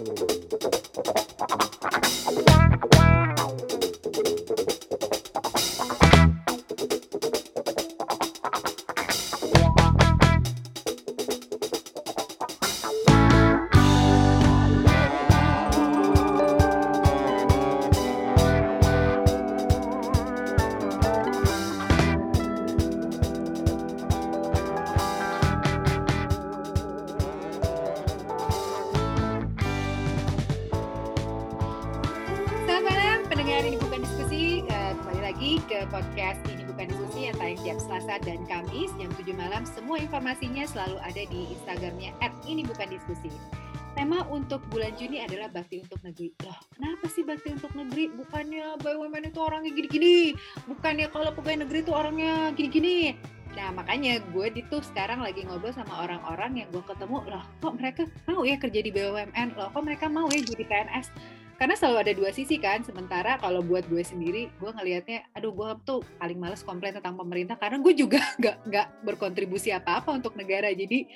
Selamat orangnya gini-gini. Bukannya kalau pegawai negeri itu orangnya gini-gini. Nah makanya gue itu sekarang lagi ngobrol sama orang-orang yang gue ketemu loh kok mereka mau ya kerja di BUMN loh kok mereka mau ya jadi PNS karena selalu ada dua sisi kan. Sementara kalau buat gue sendiri gue ngelihatnya aduh gue tuh paling males komplain tentang pemerintah karena gue juga nggak nggak berkontribusi apa-apa untuk negara. Jadi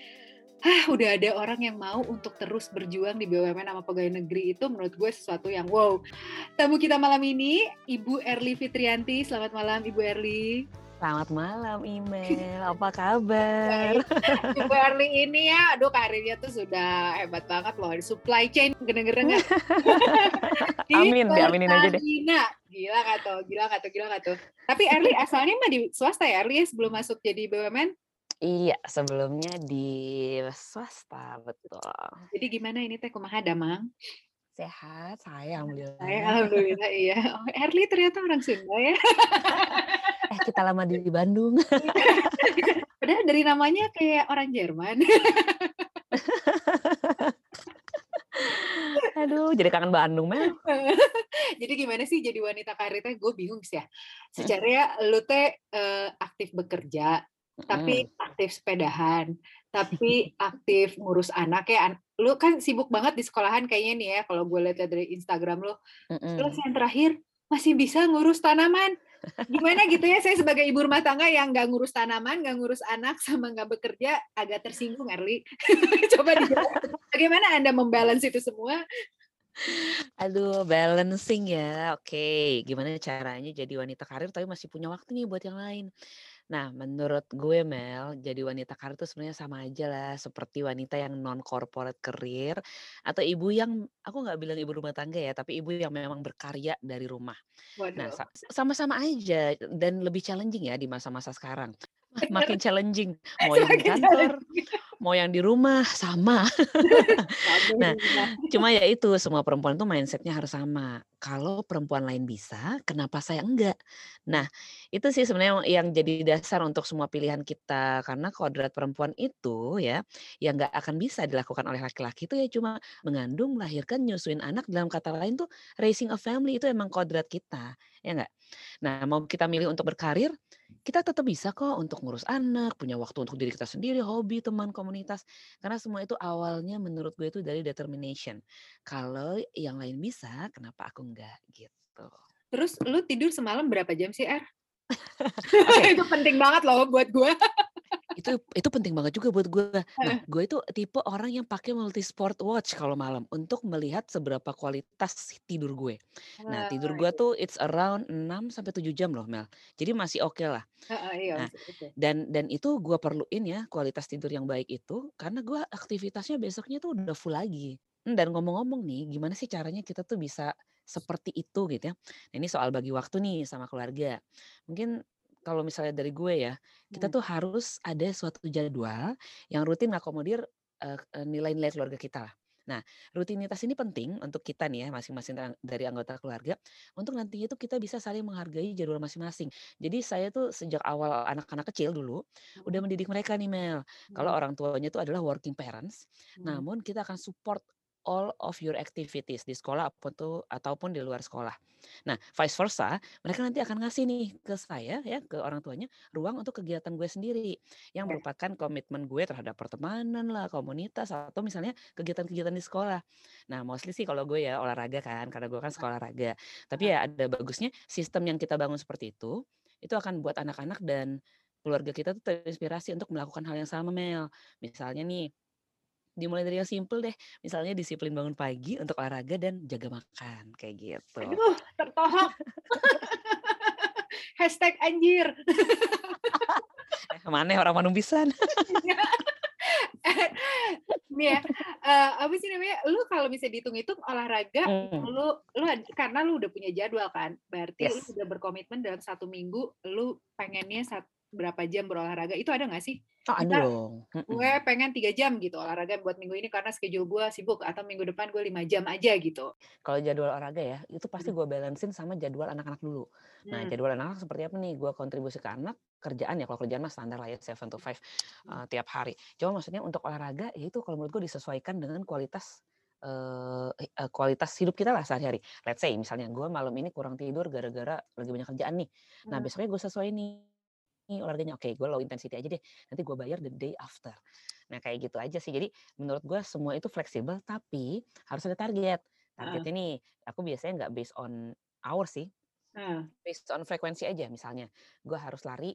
ah udah ada orang yang mau untuk terus berjuang di BUMN sama pegawai negeri itu menurut gue sesuatu yang wow tamu kita malam ini Ibu Erli Fitrianti selamat malam Ibu Erli Selamat malam, Email. Apa kabar? Ibu Erli ini ya aduh karirnya tuh sudah hebat banget loh di supply chain kedengeran nggak Amin, diaminin aja deh. Gila gak tuh, gila gak tuh, gila gak tuh. Tapi Erli asalnya mah di swasta ya Erli ya sebelum masuk jadi BUMN. Iya, sebelumnya di swasta, betul. Jadi gimana ini teh kumaha damang? Sehat, saya alhamdulillah. Saya alhamdulillah iya. Oh, Erli ternyata orang Sunda ya. Eh, kita lama di Bandung. Padahal dari namanya kayak orang Jerman. Aduh, jadi kangen Bandung, Mel. jadi gimana sih jadi wanita karir teh? Gue bingung sih ya. Secara ya lu teh eh, aktif bekerja, tapi aktif sepedahan, tapi aktif ngurus anak ya. Lu kan sibuk banget di sekolahan kayaknya nih ya kalau gue lihat dari Instagram lu. Mm-mm. Terus yang terakhir masih bisa ngurus tanaman. Gimana gitu ya saya sebagai ibu rumah tangga yang nggak ngurus tanaman, nggak ngurus anak sama nggak bekerja agak tersinggung Erli. Coba dijawab. Bagaimana Anda membalance itu semua? Aduh, balancing ya. Oke, gimana caranya jadi wanita karir tapi masih punya waktu nih buat yang lain. Nah, menurut gue Mel, jadi wanita karir itu sebenarnya sama aja lah seperti wanita yang non corporate career atau ibu yang aku nggak bilang ibu rumah tangga ya, tapi ibu yang memang berkarya dari rumah. Nah, Waduh. sa- sama-sama aja dan lebih challenging ya di masa-masa sekarang. Makin challenging, mau yang di kantor, mau yang di rumah sama. Nah, Cuma ya itu semua perempuan tuh mindsetnya harus sama. Kalau perempuan lain bisa, kenapa saya enggak? Nah, itu sih sebenarnya yang jadi dasar untuk semua pilihan kita. Karena kodrat perempuan itu ya, yang nggak akan bisa dilakukan oleh laki-laki itu ya cuma mengandung, melahirkan, nyusuin anak. Dalam kata lain tuh raising a family itu emang kodrat kita, ya enggak? Nah, mau kita milih untuk berkarir, kita tetap bisa kok untuk ngurus anak, punya waktu untuk diri kita sendiri, hobi, teman, komunitas. Karena semua itu awalnya menurut gue itu dari determination. Kalau yang lain bisa, kenapa aku enggak gitu. Terus lu tidur semalam berapa jam sih, Er? Itu penting banget loh buat gue. Itu itu penting banget juga buat gue. Nah, gue itu tipe orang yang pakai multi sport watch kalau malam untuk melihat seberapa kualitas tidur gue. Nah, tidur gue tuh it's around 6 sampai 7 jam loh, Mel. Jadi masih oke lah. Heeh, iya, Nah. Dan dan itu gue perluin ya kualitas tidur yang baik itu karena gue aktivitasnya besoknya tuh udah full lagi. Dan ngomong-ngomong nih, gimana sih caranya kita tuh bisa seperti itu gitu ya? Nah, ini soal bagi waktu nih sama keluarga. Mungkin kalau misalnya dari gue ya, kita Hmm. tuh harus ada suatu jadwal yang rutin ngakomodir eh, eh, nilai-nilai keluarga kita lah. Nah, rutinitas ini penting untuk kita nih ya, masing-masing dari anggota keluarga, untuk nantinya tuh kita bisa saling menghargai jadwal masing-masing. Jadi saya tuh sejak awal anak-anak kecil dulu udah Hmm, mendidik mereka nih Mel. Kalau hmm, orang tuanya tuh adalah working parents, hmm. namun kita akan support all of your activities di sekolah apa tuh ataupun di luar sekolah. Nah, vice versa, mereka nanti akan ngasih nih ke saya ya, ke orang tuanya ruang untuk kegiatan gue sendiri yang Ya. merupakan komitmen gue terhadap pertemanan lah, komunitas atau misalnya kegiatan-kegiatan di sekolah. Nah, mostly sih kalau gue ya olahraga kan, karena gue kan sekolah raga. Tapi ya ada bagusnya sistem yang kita bangun seperti itu, itu akan buat anak-anak dan keluarga kita tuh terinspirasi untuk melakukan hal yang sama, Mel. Misalnya nih, Dimulai dari yang simple deh, misalnya disiplin bangun pagi untuk olahraga dan jaga makan, kayak gitu. Aduh, tertohok. Hashtag anjir. eh, mana orang manung pisan. Nih ya, uh, apa sih namanya? Lu kalau bisa dihitung-hitung olahraga, Hmm. lu lu karena lu udah punya jadwal kan, berarti lu Yes. udah berkomitmen dalam satu minggu, lu pengennya sat, berapa jam berolahraga? Itu ada nggak sih? Oh, ada dong. gue pengen tiga jam gitu olahraga buat minggu ini karena schedule gue sibuk atau minggu depan gue lima jam aja gitu. Kalau jadwal olahraga ya, itu pasti Hmm. gue balancein sama jadwal anak-anak dulu. Nah, Hmm. jadwal anak-anak seperti apa nih? Gue kontribusi ke anak, kerjaan ya, kalau kerjaan mah standar lah ya, 7 to 5 Hmm. uh, tiap hari. Cuma maksudnya untuk olahraga, ya itu kalau menurut gue disesuaikan dengan kualitas uh, uh, kualitas hidup kita lah sehari-hari. Let's say misalnya gue malam ini kurang tidur gara-gara lagi banyak kerjaan nih. Nah, besoknya gue sesuai nih nih olahraganya. Oke, gue low intensity aja deh. Nanti gue bayar the day after. Nah, kayak gitu aja sih. Jadi menurut gue semua itu fleksibel, tapi harus ada target. Heeh. Targetnya nih, aku biasanya nggak based on hour sih, Heeh. based on frekuensi aja. Misalnya, gue harus lari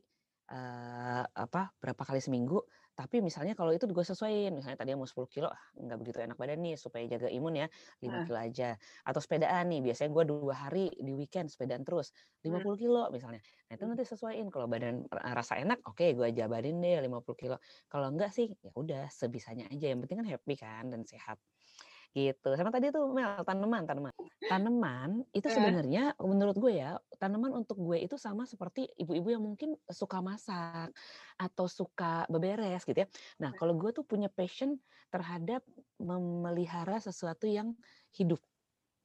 eh, apa berapa kali seminggu. Tapi misalnya kalau itu gue sesuaiin, misalnya tadi mau 10 kilo, ah, nggak begitu enak badan nih, supaya jaga imun ya, 5 Heeh. kilo aja. Atau sepedaan nih, biasanya gue dua hari di weekend sepedaan terus, 50 Hmm. kilo misalnya. Nah itu Hmm. nanti sesuaiin, kalau badan ra- rasa enak, oke gue jabarin deh 50 kilo. Kalau enggak sih, ya udah sebisanya aja. Yang penting kan happy kan dan sehat gitu. Sama tadi tuh Mel, tanaman, tanaman. Tanaman itu sebenarnya menurut gue ya, tanaman untuk gue itu sama seperti ibu-ibu yang mungkin suka masak atau suka beberes gitu ya. Nah, kalau gue tuh punya passion terhadap memelihara sesuatu yang hidup.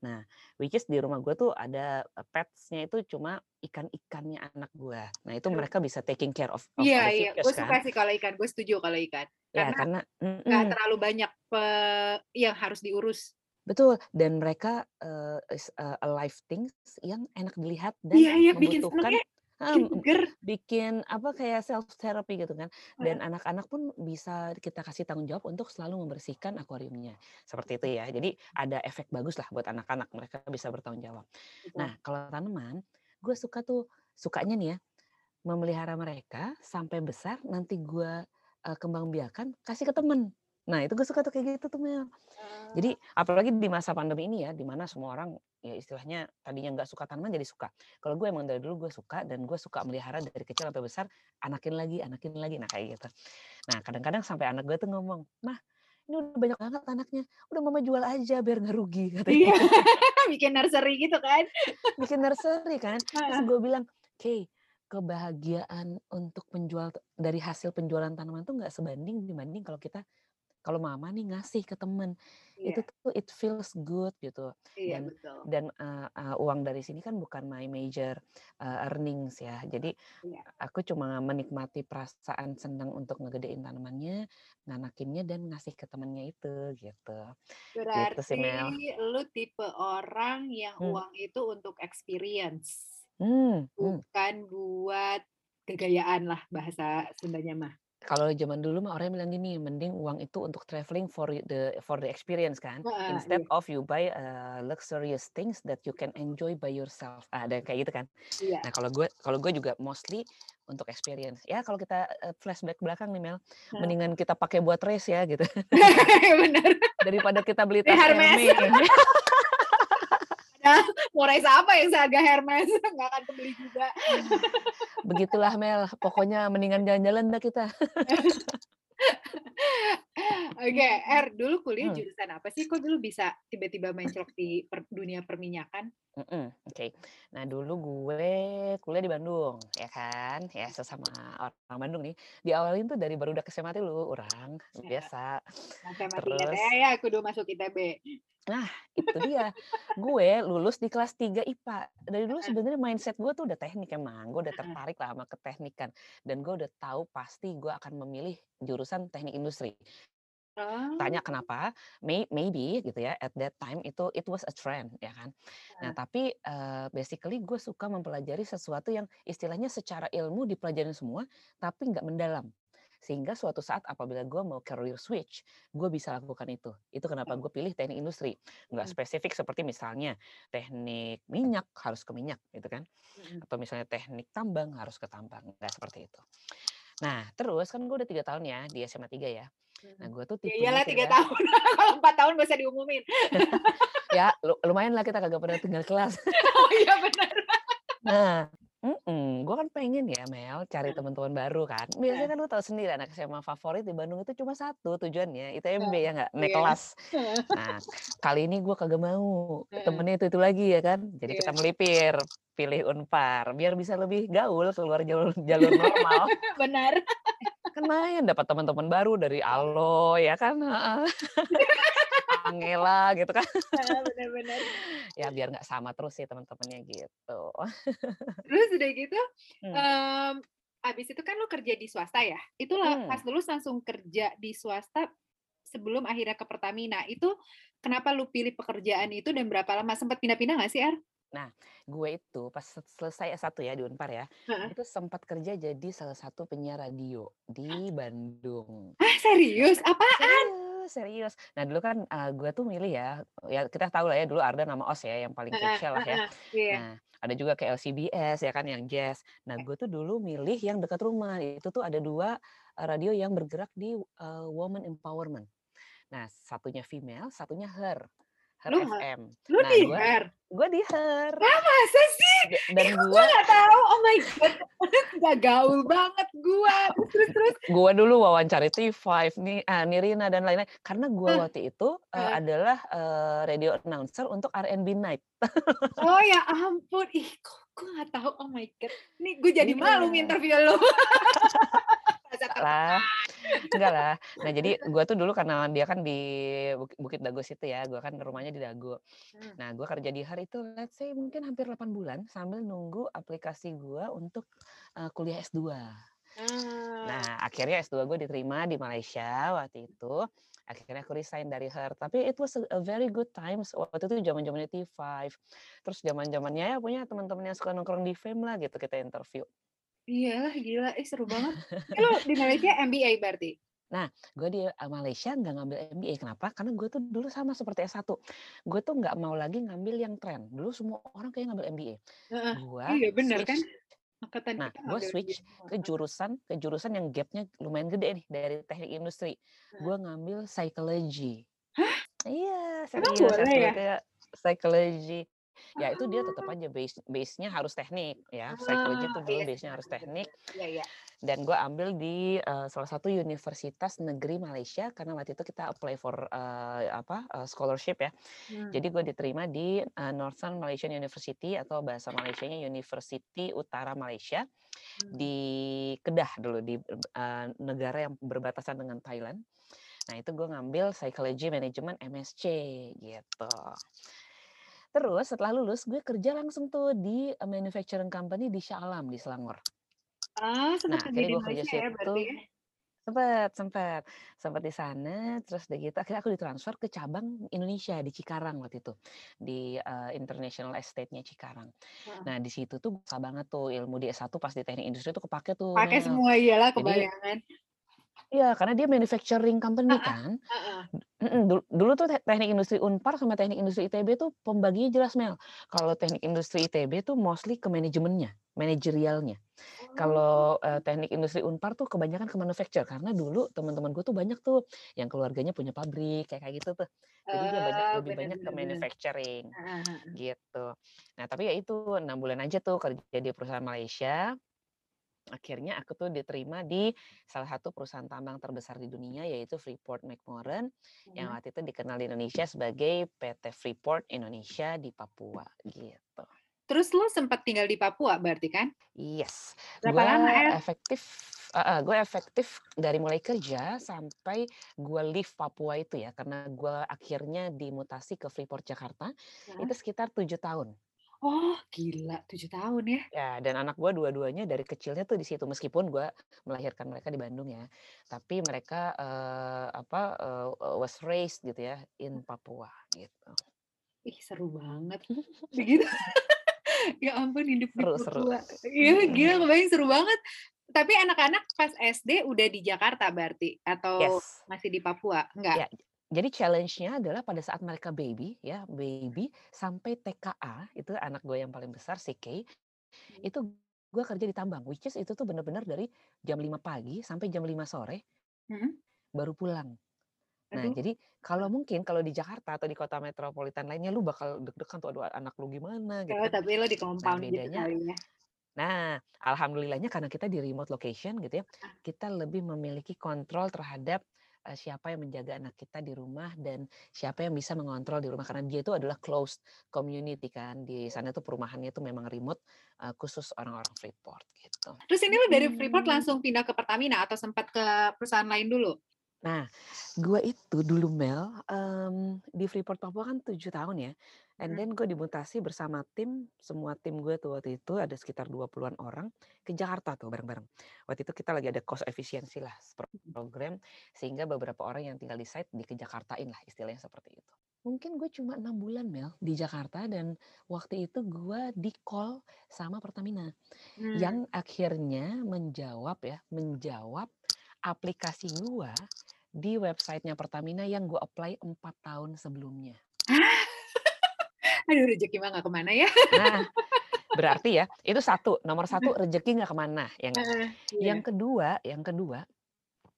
Nah, which is di rumah gue tuh ada eh, pets-nya itu cuma ikan-ikannya anak gue. Nah, itu mereka bisa taking care of, Iya, iya. Gue suka kan. sih kalau ikan. Gue setuju kalau ikan. Ya, Karena karena nggak mm-mm. terlalu banyak pe- yang harus diurus. Betul, dan mereka uh, is uh, alive things yang enak dilihat dan Iya, iya. Bikin membutuhkan ya. ah, Bikin m- seger. bikin apa kayak self therapy gitu kan. Heeh. Dan anak-anak pun bisa kita kasih tanggung jawab untuk selalu membersihkan akuariumnya. Seperti itu ya. Jadi ada efek bagus lah buat anak-anak, mereka bisa bertanggung jawab. Nah, kalau tanaman, gue suka tuh sukanya nih ya memelihara mereka sampai besar nanti gue uh, kembang biakan kasih ke temen. Nah, itu gue suka tuh kayak gitu tuh Mel. Jadi Ah, apalagi di masa pandemi ini ya, di mana semua orang ya istilahnya tadinya nggak suka tanaman jadi suka. Kalau gue emang dari dulu gue suka dan gue suka melihara dari kecil sampai besar, anakin lagi, anakin lagi, nah kayak gitu. Nah kadang-kadang sampai anak gue tuh ngomong, mah ini udah banyak banget anaknya, udah mama jual aja biar nggak rugi katanya. Iya. Bikin nursery gitu kan. Bikin nursery kan. Terus gue bilang, Kay, kebahagiaan untuk penjual dari hasil penjualan tanaman tuh nggak sebanding dibanding kalau kita kalau mama nih ngasih ke temen itu Iya, tuh it feels good gitu iya dan betul. dan uh, uh, uang dari sini kan bukan my major uh, earnings ya jadi Iya. aku cuma menikmati perasaan senang untuk ngegedein tanamannya nganakinnya dan ngasih ke temennya itu gitu gitu sih Berarti Mel lu tipe orang yang hmm. uang itu untuk experience, Hmm, hmm. bukan buat kegayaan lah bahasa Sundanya mah. Kalau zaman dulu mah orang bilang gini, mending uang itu untuk traveling for the for the experience kan, Heeh, instead iya. of you buy uh, luxurious things that you can enjoy by yourself. Ah, ada kayak gitu kan. Iya. Nah kalau gue kalau gue juga mostly untuk experience. Ya kalau kita uh, flashback belakang nih Mel, mendingan kita pakai buat race ya gitu Bener. daripada kita beli tas Hermes. Nah, mau race apa yang seharga Hermes? Nggak akan kebeli juga. Begitulah Mel, pokoknya mendingan jalan-jalan dah kita. Oke, Er, dulu kuliah Hmm. jurusan apa sih? Kok dulu bisa tiba-tiba menclok di per- dunia perminyakan? Mm-mm, Oke, nah dulu gue kuliah di Bandung, ya kan, ya sesama orang Bandung nih. Diawalin tuh dari baru udah SMA lu, orang Ya, biasa. matematika Terus, teh ya, kudu masuk ITB. nah itu dia, gue lulus di kelas 3 IPA. Dari dulu sebenarnya mindset gue tuh udah teknik emang, gue udah tertarik lah sama keteknikan. Dan gue udah tahu pasti gue akan memilih jurusan teknik industri. Tanya Oh, kenapa? May, maybe gitu ya. At that time itu it was a trend ya kan. Nah heeh. tapi uh, basically gue suka mempelajari sesuatu yang istilahnya secara ilmu dipelajarin semua, tapi nggak mendalam. Sehingga suatu saat apabila gue mau career switch, gue bisa lakukan itu. Itu kenapa gue pilih teknik industri. Nggak Mm, spesifik seperti misalnya teknik minyak harus ke minyak gitu kan. mm, Atau misalnya teknik tambang harus ke tambang. Nggak seperti itu. Nah terus kan gue udah tiga tahun ya di SMA 3 ya. Nah, gue tuh Ya tipenya iyalah tiga ya tahun. Kalau empat tahun usah diumumin. ya lu lumayan lah kita kagak pernah tinggal kelas. oh iya benar. Nah, mhm, gue kan pengen ya Mel cari teman-teman baru kan. Biasanya kan lu tahu sendiri anak SMA favorit di Bandung itu cuma satu tujuannya, Heeh, ya nggak? Naik iya. kelas. Nah, kali ini gue kagak mau, temennya itu-itu lagi ya kan. Jadi kita Iya. melipir, pilih Unpar biar bisa lebih gaul keluar jalur jalur normal. Benar. Kan main dapat teman-teman baru dari Alo ya kan. Angela gitu kan. Heeh, benar benar. Ya biar nggak sama terus sih teman-temannya gitu. Terus udah gitu, Hmm. mmm, abis itu kan lu kerja di swasta ya? Itu la Hmm. pas lulus langsung kerja di swasta sebelum akhirnya ke Pertamina. Itu kenapa lu pilih pekerjaan itu dan berapa lama? Sempet pindah-pindah nggak sih, Er? Nah, gue itu pas se selesai S1 ya di Unpar ya, Heeh. itu sempat kerja jadi salah satu penyiar radio di Bandung. Ah, serius? Apaan? Serius serius. Nah dulu kan, eee, gue tuh milih ya, ya kita tahu lah ya dulu Ardan sama Os ya yang paling Heeh kece lah ya. heeh, iya. Nah, ada juga kayak LCBS ya kan yang jazz. Nah gue tuh dulu milih yang dekat rumah, itu tuh ada 2, eee, radio yang bergerak di, eee, woman empowerment. Nah satunya female, satunya Her, Her Lu FM. lu Nah di gue Her? gue di Her. Hah, masa sih? Da Ih, dan kok gue gua nggak tahu? Oh my god, nggak gaul banget gua. Terus terus gue dulu wawancara T5 nih, ah, Nirina dan lain-lain. Karena gue Hah, waktu itu, eee, heeh. adalah, eee, radio announcer untuk R&B Night. Oh ya ampun, ih kok gua nggak tahu, oh my god. Nih gue jadi malu nginterview. Masa Enggak lah. Enggak lah. Nah jadi gue tuh dulu karena dia kan di Bukit Dago situ ya, gue kan rumahnya di Dago. Mmm. Nah gue kerja di Her itu let's say mungkin hampir 8 bulan sambil nunggu aplikasi gue untuk, eee, kuliah S2. Ah. Nah akhirnya S2 gue diterima di Malaysia waktu itu, akhirnya aku resign dari Her, tapi it was a very good times, waktu itu zaman-zamannya T5, terus zaman-zamannya ya punya teman-teman yang suka nongkrong di Fame lah gitu, kita interview. Iyalah, gila, ih seru banget. Eh lu di Malaysia MBA berarti? Nah, gue di, eee, Malaysia nggak ngambil MBA, kenapa? Karena gue tuh dulu sama seperti S1, gue tuh nggak mau lagi ngambil yang tren, dulu semua orang kayaknya ngambil MBA. Heeh, Gue iya bener kan? switch Angkatan nah, gue switch ke jurusan ke jurusan yang gap-nya lumayan gede nih, dari teknik industri. Gue ngambil psychology. Hah? Iya, Emang serius, boleh ya? S2 ya psychology. Ya itu dia tetap Ah. aja base base-nya harus teknik ya, psychology Ah, dulu iya sih, base-nya harus teknik. Iya iya. Dan gue ambil di, eee, salah satu universitas negeri Malaysia, karena waktu itu kita apply for, eee, apa, eee, scholarship ya. Mmm. Jadi gue diterima di, eee, Northern Malaysian University atau bahasa Malaysianya University Utara Malaysia, Mmm. di Kedah dulu, di, eee, negara yang berbatasan dengan Thailand. Nah itu gue ngambil Psychology Management MSc, gitu. Terus setelah lulus, gue kerja langsung tuh di, eee, manufacturing company di Shah Alam, di Selangor. Ah, sempet Nah kerja di ya berarti ya? sempet sempet, sempet di sana, terus udah gitu akhirnya aku ditransfer ke cabang Indonesia di Cikarang waktu itu, di, eee, International Estate-nya Cikarang. Heeh. Nah di situ tuh susah banget tuh ilmu di S1 pas di teknik industri tuh kepake tuh, Pakai semua, iyalah Jadi kebayang kan? Iya, karena dia manufacturing company kan. heeh. Mhm, dul dulu tuh te teknik industri Unpar sama teknik industri ITB tuh pembaginya jelas, Mel. Kalau teknik industri ITB tuh mostly ke manajemennya, manajerialnya. Oh. Kalau, eee, teknik industri Unpar tuh kebanyakan ke manufacture, karena dulu teman-teman gue tuh banyak tuh yang keluarganya punya pabrik, kayak kayak gitu tuh. Jadi dia banyak Oh, lebih bener banyak ke bener manufacturing, gitu. Nah tapi ya itu, 6 bulan aja tuh kerja di perusahaan Malaysia. Akhirnya aku tuh diterima di salah satu perusahaan tambang terbesar di dunia, yaitu Freeport-McMoRan, yang Mhm. waktu itu dikenal di Indonesia sebagai PT Freeport Indonesia di Papua, gitu. Terus lu sempet tinggal di Papua berarti kan? Yes, Berapa gue lama, efektif heeh, gue efektif dari mulai kerja sampai gue leave Papua itu ya, karena gue akhirnya dimutasi ke Freeport Jakarta, itu Heeh. sekitar 7 tahun. Oh, gila 7 tahun ya? Ya, dan anak gue dua-duanya dari kecilnya tuh di situ, meskipun gue melahirkan mereka di Bandung ya, tapi mereka, eee, apa, eee, was raised gitu ya, in Papua, gitu. Ih, seru banget. Begitu ya ampun hidup di Seru seru. Papua. Iya, gila kebayang seru banget. Tapi anak-anak pas SD udah di Jakarta berarti? Atau Yes. masih di Papua? Enggak? Ya, jadi challenge-nya adalah pada saat mereka baby ya, baby sampai TKA, itu anak gue yang paling besar, si Kay, Mmm. itu gue kerja di tambang, which is itu tuh bener-bener dari jam 5 pagi sampai jam 5 sore. Mhm. baru pulang. Nah, Aduh. jadi kalau mungkin kalau di Jakarta atau di kota metropolitan lainnya lu bakal deg-degan tuh, "Aduh anak lu gimana?" gitu Oh, kan. tapi lo di Nah, compound gitu bedanya kali ya? nah, alhamdulillahnya karena kita di remote location gitu ya, Ah. kita lebih memiliki kontrol terhadap, siapa yang menjaga anak kita di rumah dan siapa yang bisa mengontrol di rumah. Karena dia itu adalah closed community kan, di sana tuh perumahannya itu memang remote, eee, khusus orang-orang Freeport gitu. Terus ini lo dari Freeport Hmm. langsung pindah ke Pertamina atau sempat ke perusahaan lain dulu? Nah, gue itu dulu Mel, mmm, di Freeport Papua kan 7 tahun ya, and Mhm. then gue dimutasi bersama tim, semua tim gue tuh waktu itu ada sekitar 20-an orang ke Jakarta tuh bareng-bareng. Waktu itu kita lagi ada cost efisiensi lah Mhm. program, sehingga beberapa orang yang tinggal di site dikejakartain lah istilahnya seperti itu. Mungkin gue cuma 6 bulan Mel di Jakarta dan waktu itu gue di-call sama Pertamina, Mmm. yang akhirnya menjawab ya, menjawab aplikasi gue di website-nya Pertamina yang gue apply 4 tahun sebelumnya. Aduh rezeki mah nggak ke mana ya? Nah, berarti ya, itu satu, nomor satu rezeki nggak ke mana, ya nggak? Heeh, Yang iya. kedua yang kedua,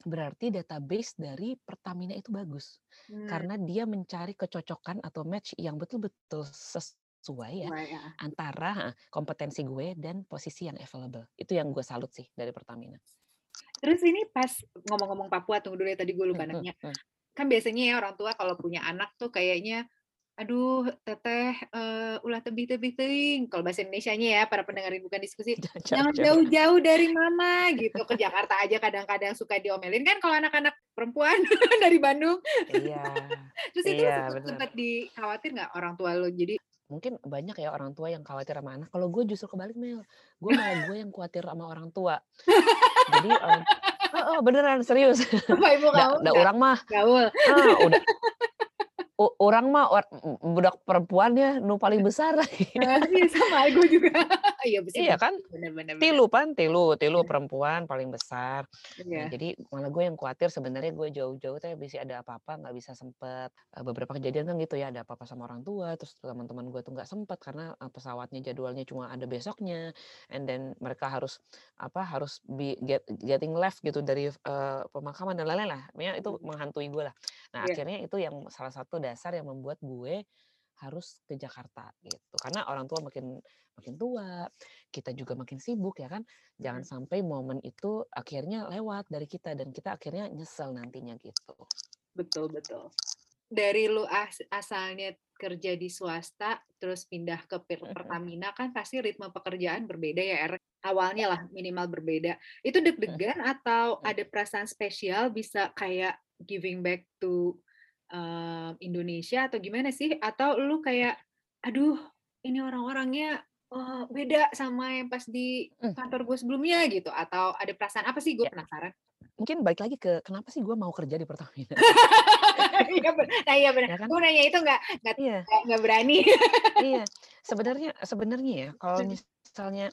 berarti database dari Pertamina itu bagus. Mmm. Karena dia mencari kecocokan atau match yang betul-betul sesuai ya, heeh. antara kompetensi gue dan posisi yang available. Itu yang gue salut sih dari Pertamina. Terus ini pas ngomong-ngomong Papua, tunggu dulu ya tadi gue lupa Mhm nanya. mhm. Kan biasanya ya orang tua kalau punya anak tuh kayaknya, "Aduh teteh, eee, ulah tebih-tebih teuing," kalau bahasa Indonesianya ya, para pendengar Ibu Bukan Diskusi, Jangan "Jangan jauh-jauh. dari mama," gitu. Ke Jakarta aja kadang-kadang suka diomelin kan kalau anak-anak perempuan dari Bandung. Iya, Terus itu iya sempet bener. sempet di khawatir nggak orang tua lo? Jadi Mungkin banyak ya orang tua yang khawatir sama anak, kalau gue justru kebalik Mel, gue malah gue yang khawatir sama orang tua. Jadi, mmm heeh, beneran serius. Bapak ibu da nggak urang mah gaul? heeh, udah u urang mah or budak perempuannya nu paling besar. Heeh, iya sama gue juga. Iya Iya kan? bener bener bener. Tilu pan, tilu tilu Iya. perempuan paling besar. Nah, Iya. jadi malah gue yang khawatir sebenarnya gue jauh-jauh teh bisa ada apa-apa nggak bisa sempet. Eee, beberapa kejadian kan gitu ya, ada apa-apa sama orang tua, terus teman-teman gue tuh nggak sempet karena, eee, pesawatnya jadwalnya cuma ada besoknya, and then mereka harus apa, harus be get getting left gitu dari, eee, pemakaman dan lain-lain lah. Pokoknya itu menghantui gue lah. Nah, Iya. akhirnya itu yang salah satu dasar yang membuat gue harus ke Jakarta gitu. Karena orang tua makin makin tua, kita juga makin sibuk ya kan. Jangan Mhm. sampai momen itu akhirnya lewat dari kita dan kita akhirnya nyesel nantinya gitu. Betul betul. Dari lu as asalnya kerja di swasta, terus pindah ke. Pertamina kan pasti ritme pekerjaan berbeda ya, Er? Awalnya lah minimal berbeda. Itu Mhm. deg-degan atau Mhm. ada perasaan spesial bisa kayak giving back to, eee, Indonesia atau gimana sih? Atau lu kayak, "Aduh ini orang-orangnya, eee, beda sama yang pas di Mhm. kantor gue sebelumnya," gitu? Atau ada perasaan apa sih? Gue Ya. penasaran. Mungkin balik lagi ke kenapa sih gue mau kerja di Pertamina? Iya nah iya bener. Ya kan? Gue nanya itu nggak nggak Iya. nggak nggak berani. Iya. Sebenarnya sebenarnya ya, kalau misalnya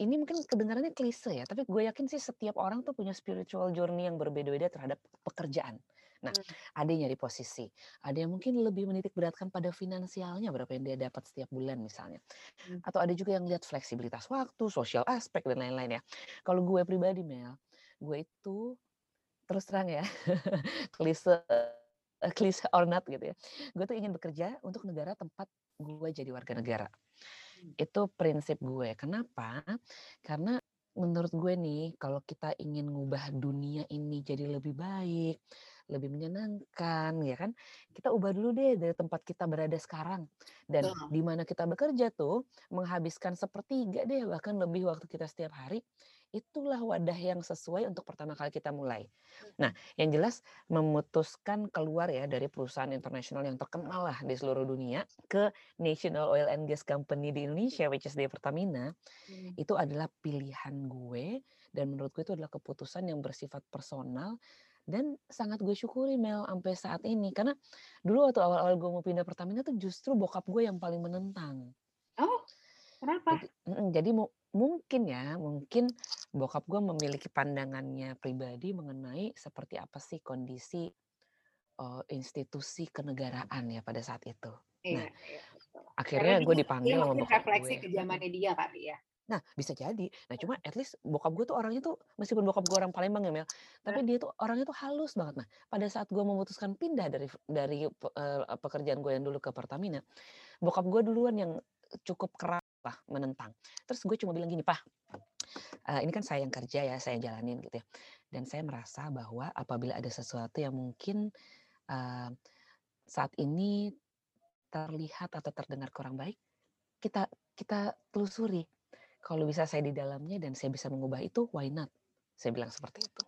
ini mungkin kedengarannya klise ya, tapi gue yakin sih setiap orang tuh punya spiritual journey yang berbeda-beda terhadap pekerjaan. Nah, Mmm. ada yang nyari posisi, ada yang mungkin lebih menitik beratkan pada finansialnya, berapa yang dia dapat setiap bulan misalnya. Mmm. Atau ada juga yang lihat fleksibilitas waktu, social aspek dan lain-lain ya. Kalau gue pribadi Mel, gue itu terus terang ya, klise eee, klise or not gitu ya, gue tuh ingin bekerja untuk negara tempat gue jadi warga negara. Mmm. Itu prinsip gue. Kenapa? Karena menurut gue nih, kalau kita ingin ngubah dunia ini jadi lebih baik, lebih menyenangkan, ya kan, kita ubah dulu deh dari tempat kita berada sekarang. Dan di mana kita bekerja tuh, menghabiskan sepertiga deh, bahkan lebih waktu kita setiap hari, itulah wadah yang sesuai untuk pertama kali kita mulai. Nah, yang jelas memutuskan keluar ya dari perusahaan internasional yang terkenal lah di seluruh dunia, ke National Oil and Gas Company di Indonesia, which is di Pertamina, Mmm. itu adalah pilihan gue, dan menurut gue itu adalah keputusan yang bersifat personal, dan sangat gue syukuri Mel, sampai saat ini. Karena dulu waktu awal-awal gue mau pindah Pertamina tuh justru bokap gue yang paling menentang. Oh, kenapa? Jadi jadi mu mungkin ya, mungkin bokap gue memiliki pandangannya pribadi mengenai seperti apa sih kondisi, eee, institusi kenegaraan ya pada saat itu. Nah, Iya iya, betul. Karena akhirnya gue dia dipanggil sama bokap refleksi gue ke zamannya dia kali ya? Nah, bisa jadi. Nah, cuma at least bokap gue tuh orangnya tuh meskipun bokap gue orang Palembang ya, Mel, tapi dia tuh orangnya tuh halus banget. Nah, pada saat gue memutuskan pindah dari dari uh, pekerjaan gue yang dulu ke Pertamina, bokap gue duluan yang cukup keras lah menentang. Terus gue cuma bilang gini, "Pak, uh, ini kan saya yang kerja ya, saya jalanin gitu ya. Dan saya merasa bahwa apabila ada sesuatu yang mungkin uh, saat ini terlihat atau terdengar kurang baik, kita kita telusuri kalau bisa saya di dalamnya dan saya bisa mengubah itu, why not? Saya bilang seperti itu.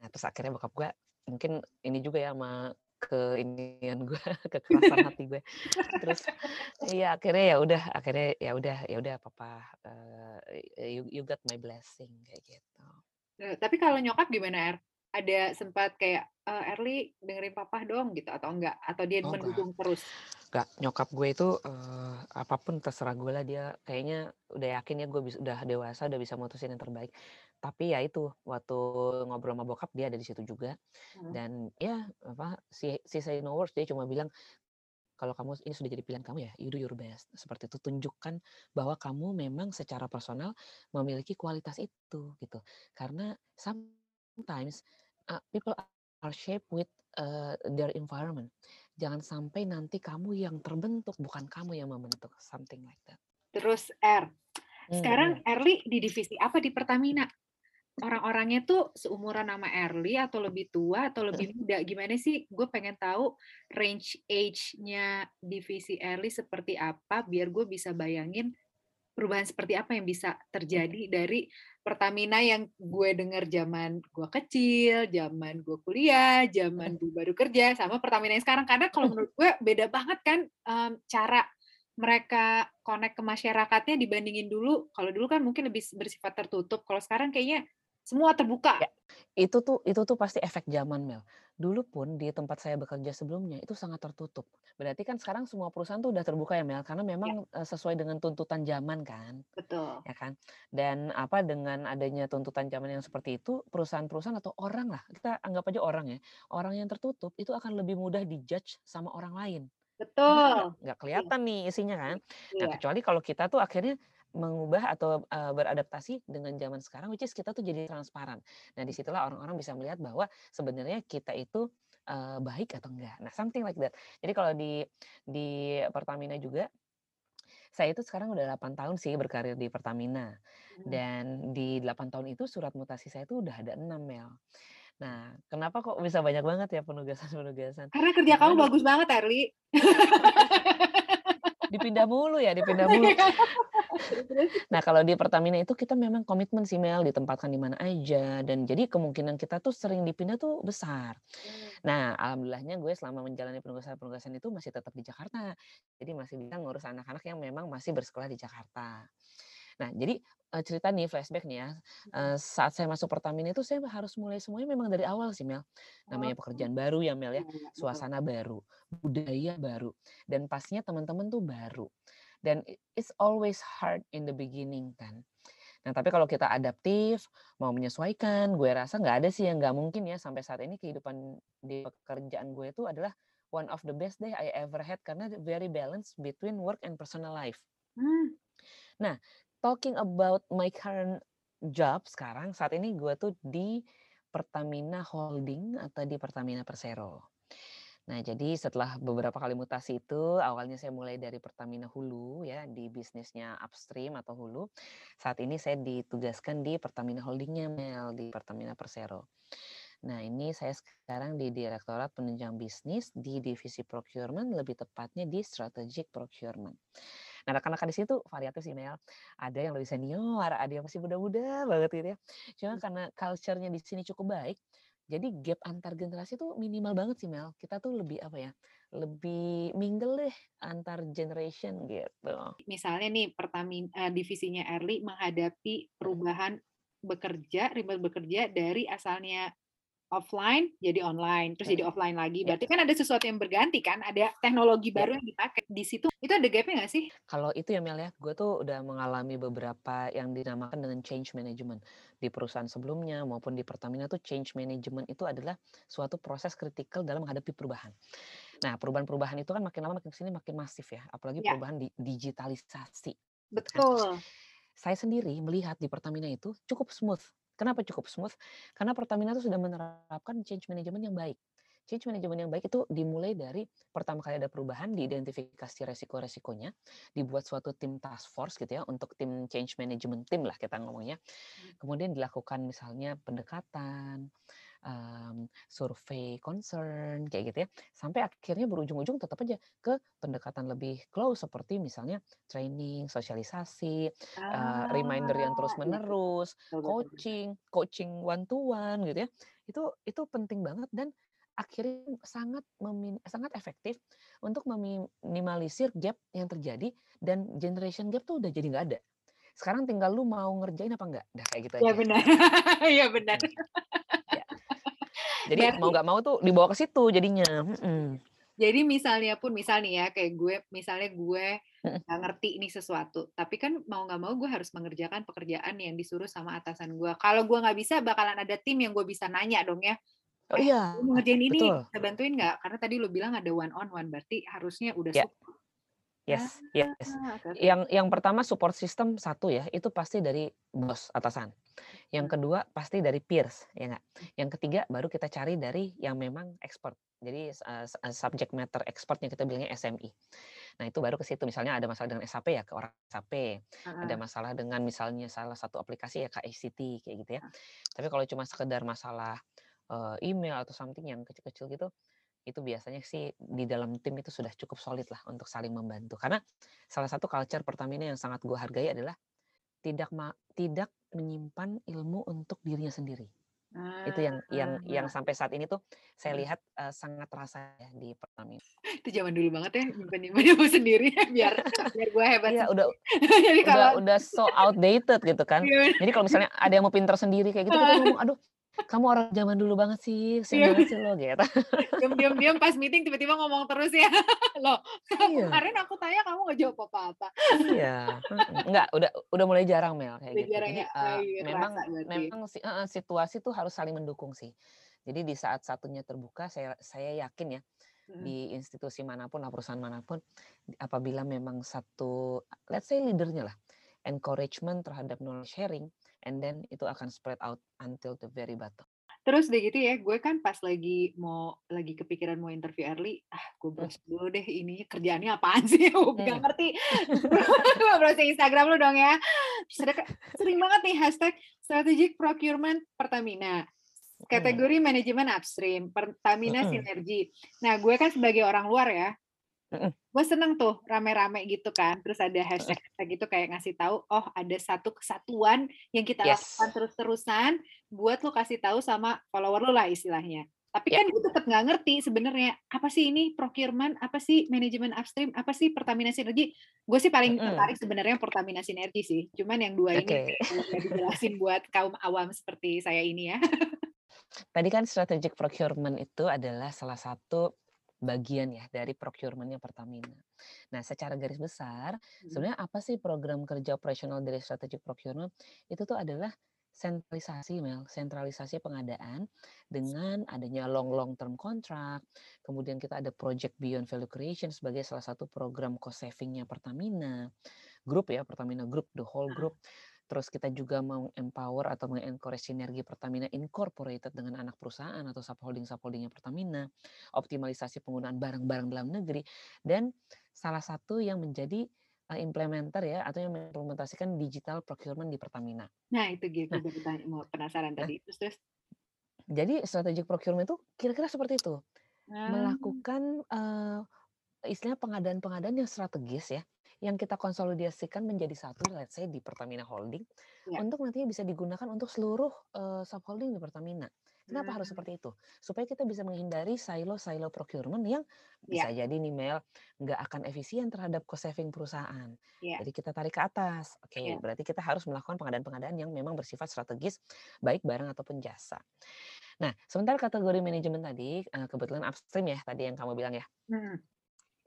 Nah, terus akhirnya bokap gue mungkin ini juga ya sama keinian gue, kekerasan hati gue. Terus iya akhirnya ya udah, akhirnya ya udah, ya udah papa uh, you, you got my blessing kayak gitu. Nah, tapi kalau nyokap gimana Er? Ada sempat kayak uh, Erli dengerin papa dong gitu atau enggak? Atau dia oh, mendukung enggak. terus? Gak, nyokap gue itu uh, apa pun terserah gue lah dia kayaknya udah yakin ya gue bisa udah dewasa udah bisa mutusin yang terbaik. Tapi ya itu waktu ngobrol sama bokap dia ada di situ juga hmm. dan ya apa si si say no words dia cuma bilang kalau kamu ini sudah jadi pilihan kamu ya you do your best seperti itu tunjukkan bahwa kamu memang secara personal memiliki kualitas itu gitu karena sometimes uh, people are shaped with uh, their environment jangan sampai nanti kamu yang terbentuk bukan kamu yang membentuk something like that. Terus R, sekarang hmm. Erli di divisi apa di Pertamina? Orang-orangnya tuh seumuran nama Erli atau lebih tua atau lebih muda? Gimana sih? Gue pengen tahu range age-nya divisi Erli seperti apa biar gue bisa bayangin perubahan seperti apa yang bisa terjadi dari Pertamina yang gue dengar zaman gue kecil, zaman gue kuliah, zaman gue baru kerja, sama Pertamina yang sekarang. Karena kalau menurut gue beda banget kan um, cara mereka connect ke masyarakatnya dibandingin dulu. Kalau dulu kan mungkin lebih bersifat tertutup. Kalau sekarang kayaknya semua terbuka. Ya, itu tuh itu tuh pasti efek zaman Mel. Dulu pun di tempat saya bekerja sebelumnya itu sangat tertutup. Berarti kan sekarang semua perusahaan tuh udah terbuka ya Mel karena memang ya. sesuai dengan tuntutan zaman kan. Betul. Ya kan? Dan apa dengan adanya tuntutan zaman yang seperti itu, perusahaan-perusahaan atau orang lah, kita anggap aja orang ya. Orang yang tertutup itu akan lebih mudah dijudge sama orang lain. Betul. Nggak kelihatan nih isinya kan. Nah, iya. kecuali kalau kita tuh akhirnya mengubah atau uh, beradaptasi dengan zaman sekarang, which is kita tuh jadi transparan. Nah, di situlah orang-orang bisa melihat bahwa sebenarnya kita itu uh, baik atau enggak. Nah, something like that. Jadi kalau di di Pertamina juga, saya itu sekarang udah 8 tahun sih berkarir di Pertamina. Hmm. Dan di 8 tahun itu surat mutasi saya itu udah ada 6 Mel. Nah, kenapa kok bisa banyak banget ya penugasan-penugasan? Karena kerja kamu bagus banget, Erli. dipindah mulu ya, dipindah mulu. nah kalau di Pertamina itu kita memang komitmen sih Mel ditempatkan di mana aja dan jadi kemungkinan kita tuh sering dipindah tuh besar. Hmm. Nah alhamdulillahnya gue selama menjalani penugasan-penugasan itu masih tetap di Jakarta. Jadi masih bisa ngurus anak-anak yang memang masih bersekolah di Jakarta. Nah, jadi cerita nih flashback nih ya. Hmm. saat saya masuk Pertamina itu saya harus mulai semuanya memang dari awal sih Mel. Namanya oh. pekerjaan baru ya Mel ya, suasana baru, budaya baru, dan pastinya teman-teman tuh baru dan it's always hard in the beginning kan. Nah tapi kalau kita adaptif, mau menyesuaikan, gue rasa nggak ada sih yang nggak mungkin ya sampai saat ini kehidupan di pekerjaan gue itu adalah one of the best day I ever had karena very balance between work and personal life. Hmm. Nah, talking about my current job sekarang saat ini gue tuh di Pertamina Holding atau di Pertamina Persero. Nah, jadi setelah beberapa kali mutasi itu, awalnya saya mulai dari Pertamina Hulu ya, di bisnisnya upstream atau hulu. Saat ini saya ditugaskan di Pertamina Holdingnya Mel, di Pertamina Persero. Nah, ini saya sekarang di Direktorat Penunjang Bisnis di Divisi Procurement, lebih tepatnya di Strategic Procurement. Nah, rekan-rekan di situ variatif sih Mel. Ada yang lebih senior, ada yang masih muda-muda banget gitu ya. Cuma hmm. karena culture-nya di sini cukup baik, jadi gap antar generasi tuh minimal banget sih Mel. Kita tuh lebih apa ya? Lebih mingle deh antar generation gitu. Misalnya nih Pertamina uh, divisinya Early menghadapi perubahan bekerja, remote bekerja dari asalnya offline jadi online, terus jadi offline lagi. Berarti kan ada sesuatu yang berganti kan, ada teknologi baru yang dipakai di situ. Itu ada gapnya nggak sih? Kalau itu ya Mel ya, gue tuh udah mengalami beberapa yang dinamakan dengan change management di perusahaan sebelumnya maupun di Pertamina tuh change management itu adalah suatu proses kritikal dalam menghadapi perubahan. Nah, perubahan-perubahan itu kan makin lama makin sini makin masif ya, apalagi ya. perubahan di digitalisasi. Betul. saya sendiri melihat di Pertamina itu cukup smooth. Kenapa cukup smooth? Karena Pertamina itu sudah menerapkan change management yang baik. Change management yang baik itu dimulai dari pertama kali ada perubahan, diidentifikasi resiko-resikonya, dibuat suatu tim task force gitu ya untuk tim change management tim lah kita ngomongnya. Hmm. Kemudian dilakukan misalnya pendekatan, um, survei concern kayak gitu ya sampai akhirnya berujung-ujung tetap aja ke pendekatan lebih close seperti misalnya training sosialisasi uh, reminder yang terus menerus coaching coaching one to one gitu ya itu itu penting banget dan akhirnya sangat memin, sangat efektif untuk meminimalisir gap yang terjadi dan generation gap tuh udah jadi nggak ada. Sekarang tinggal lu mau ngerjain apa enggak? Dah kayak gitu ya, aja. Ya benar. ya benar. Jadi Berarti, mau nggak mau tuh dibawa ke situ jadinya. Hmm. Jadi misalnya pun misal nih ya kayak gue misalnya gue nggak ngerti ini sesuatu, tapi kan mau nggak mau gue harus mengerjakan pekerjaan yang disuruh sama atasan gue. Kalau gue nggak bisa bakalan ada tim yang gue bisa nanya dong ya Oh eh, iya, ngerjain ini betul. bisa bantuin nggak? Karena tadi lu bilang ada one on one, berarti harusnya udah yeah. support. Yes, ah, yes. Okay. Yang yang pertama support system satu ya, itu pasti dari bos atasan. Yang hmm. kedua pasti dari peers, ya nggak. Yang ketiga baru kita cari dari yang memang expert. Jadi uh, subject matter expertnya kita bilangnya SMI. Nah itu baru ke situ. Misalnya ada masalah dengan SAP ya ke orang SAP. Uh-huh. Ada masalah dengan misalnya salah satu aplikasi ya ke ICT kayak gitu ya. Uh. Tapi kalau cuma sekedar masalah uh, email atau something yang kecil-kecil gitu itu biasanya sih di dalam tim itu sudah cukup solid lah untuk saling membantu karena salah satu culture Pertamina yang sangat gue hargai adalah tidak ma tidak menyimpan ilmu untuk dirinya sendiri Ah, itu yang yang yang sampai saat ini tuh saya lihat uh, sangat terasa ya di Pertamina. Itu zaman dulu banget ya nyimpen nyimpen ilmu sendiri biar biar gue hebat. Iya udah Jadi udah kalau... udah so outdated gitu kan. Iya, Jadi kalau misalnya ada yang mau pinter sendiri kayak gitu kita ngomong aduh kamu orang zaman dulu banget sih, sih iya. banget sih lo gitu. Diam-diam diam pas meeting tiba-tiba ngomong terus ya. Lo, iya. kemarin aku tanya kamu nggak jawab apa-apa. iya. Enggak, udah udah mulai jarang Mel kayak gitu. Jarang Jadi, ya? uh, memang memang uh, situasi tuh harus saling mendukung sih. Jadi di saat satunya terbuka saya saya yakin ya hmm. di institusi mana pun atau perusahaan mana pun apabila memang satu let's say leadernya lah encouragement terhadap knowledge sharing and then itu akan spread out until the very bottom. Terus deh gitu ya, gue kan pas lagi mau lagi kepikiran mau interview early, ah gue browse hmm. dulu deh ini kerjaannya apaan sih? Gue hmm. gak ngerti. gue browsing Instagram lu dong ya. sering banget nih hashtag strategic procurement Pertamina. Kategori hmm. manajemen upstream, Pertamina hmm. sinergi. Nah, gue kan sebagai orang luar ya, Gue seneng tuh rame-rame gitu kan, terus ada hashtag-hashtag gitu kayak ngasih tahu, oh ada satu kesatuan yang kita yes. lakukan terus-terusan buat lo kasih tahu sama follower lo lah istilahnya. Tapi yeah. kan gue tetap nggak ngerti sebenarnya apa sih ini procurement, apa sih manajemen upstream, apa sih Pertamina Sinergi. Gue sih paling mm tertarik sebenarnya Pertamina Sinergi sih. Cuman yang dua okay. ini udah dijelasin buat kaum awam seperti saya ini ya. Tadi kan strategic procurement itu adalah salah satu bagian ya dari procurementnya Pertamina. Nah, secara garis besar, hmm. sebenarnya apa sih program kerja operasional dari strategic procurement? Itu tuh adalah sentralisasi Mel, sentralisasi pengadaan dengan adanya long long term contract, kemudian kita ada project beyond value creation sebagai salah satu program cost savingnya Pertamina, grup ya Pertamina Group, the whole group. Terus kita juga mau empower atau mengencourage sinergi Pertamina Incorporated dengan anak perusahaan atau subholding-subholdingnya Pertamina, optimalisasi penggunaan barang-barang dalam negeri, dan salah satu yang menjadi uh, implementer ya atau yang mengimplementasikan digital procurement di Pertamina. Nah itu gitu, nah, mau penasaran nah, tadi. Terus terus. Jadi strategic procurement itu kira-kira seperti itu, hmm. melakukan uh, istilah pengadaan-pengadaan yang strategis ya, yang kita konsolidasikan menjadi satu, let's say di Pertamina Holding, ya. untuk nantinya bisa digunakan untuk seluruh uh, subholding di Pertamina. Kenapa hmm. harus seperti itu? Supaya kita bisa menghindari silo-silo procurement yang bisa ya. jadi nih Mel nggak akan efisien terhadap cost saving perusahaan. Ya. Jadi kita tarik ke atas. Oke, okay, ya. berarti kita harus melakukan pengadaan-pengadaan yang memang bersifat strategis, baik barang ataupun jasa. Nah, sementara kategori manajemen tadi, kebetulan upstream ya tadi yang kamu bilang ya. Hmm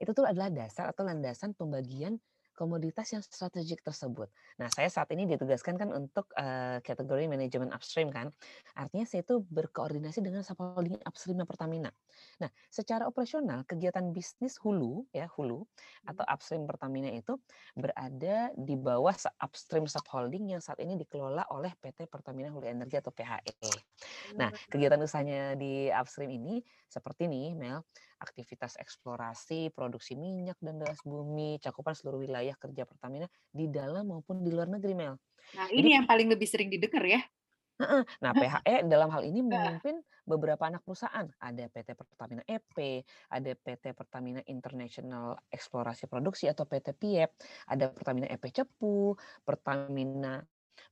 itu tuh adalah dasar atau landasan pembagian komoditas yang strategik tersebut. Nah, saya saat ini ditugaskan kan untuk uh, kategori manajemen upstream kan. Artinya saya itu berkoordinasi dengan subholding upstream Pertamina. Nah, secara operasional kegiatan bisnis hulu ya, hulu atau hmm. upstream Pertamina itu berada di bawah upstream subholding yang saat ini dikelola oleh PT Pertamina Hulu Energi atau PHE. Nah, hmm. kegiatan usahanya di upstream ini seperti nih, Mel, aktivitas eksplorasi, produksi minyak dan gas bumi, cakupan seluruh wilayah kerja Pertamina di dalam maupun di luar negeri, Mel. Nah, ini Jadi, yang paling lebih sering didengar ya. Nah, PHE dalam hal ini memimpin beberapa anak perusahaan. Ada PT Pertamina EP, ada PT Pertamina International Eksplorasi Produksi atau PT PIEP, ada Pertamina EP Cepu, Pertamina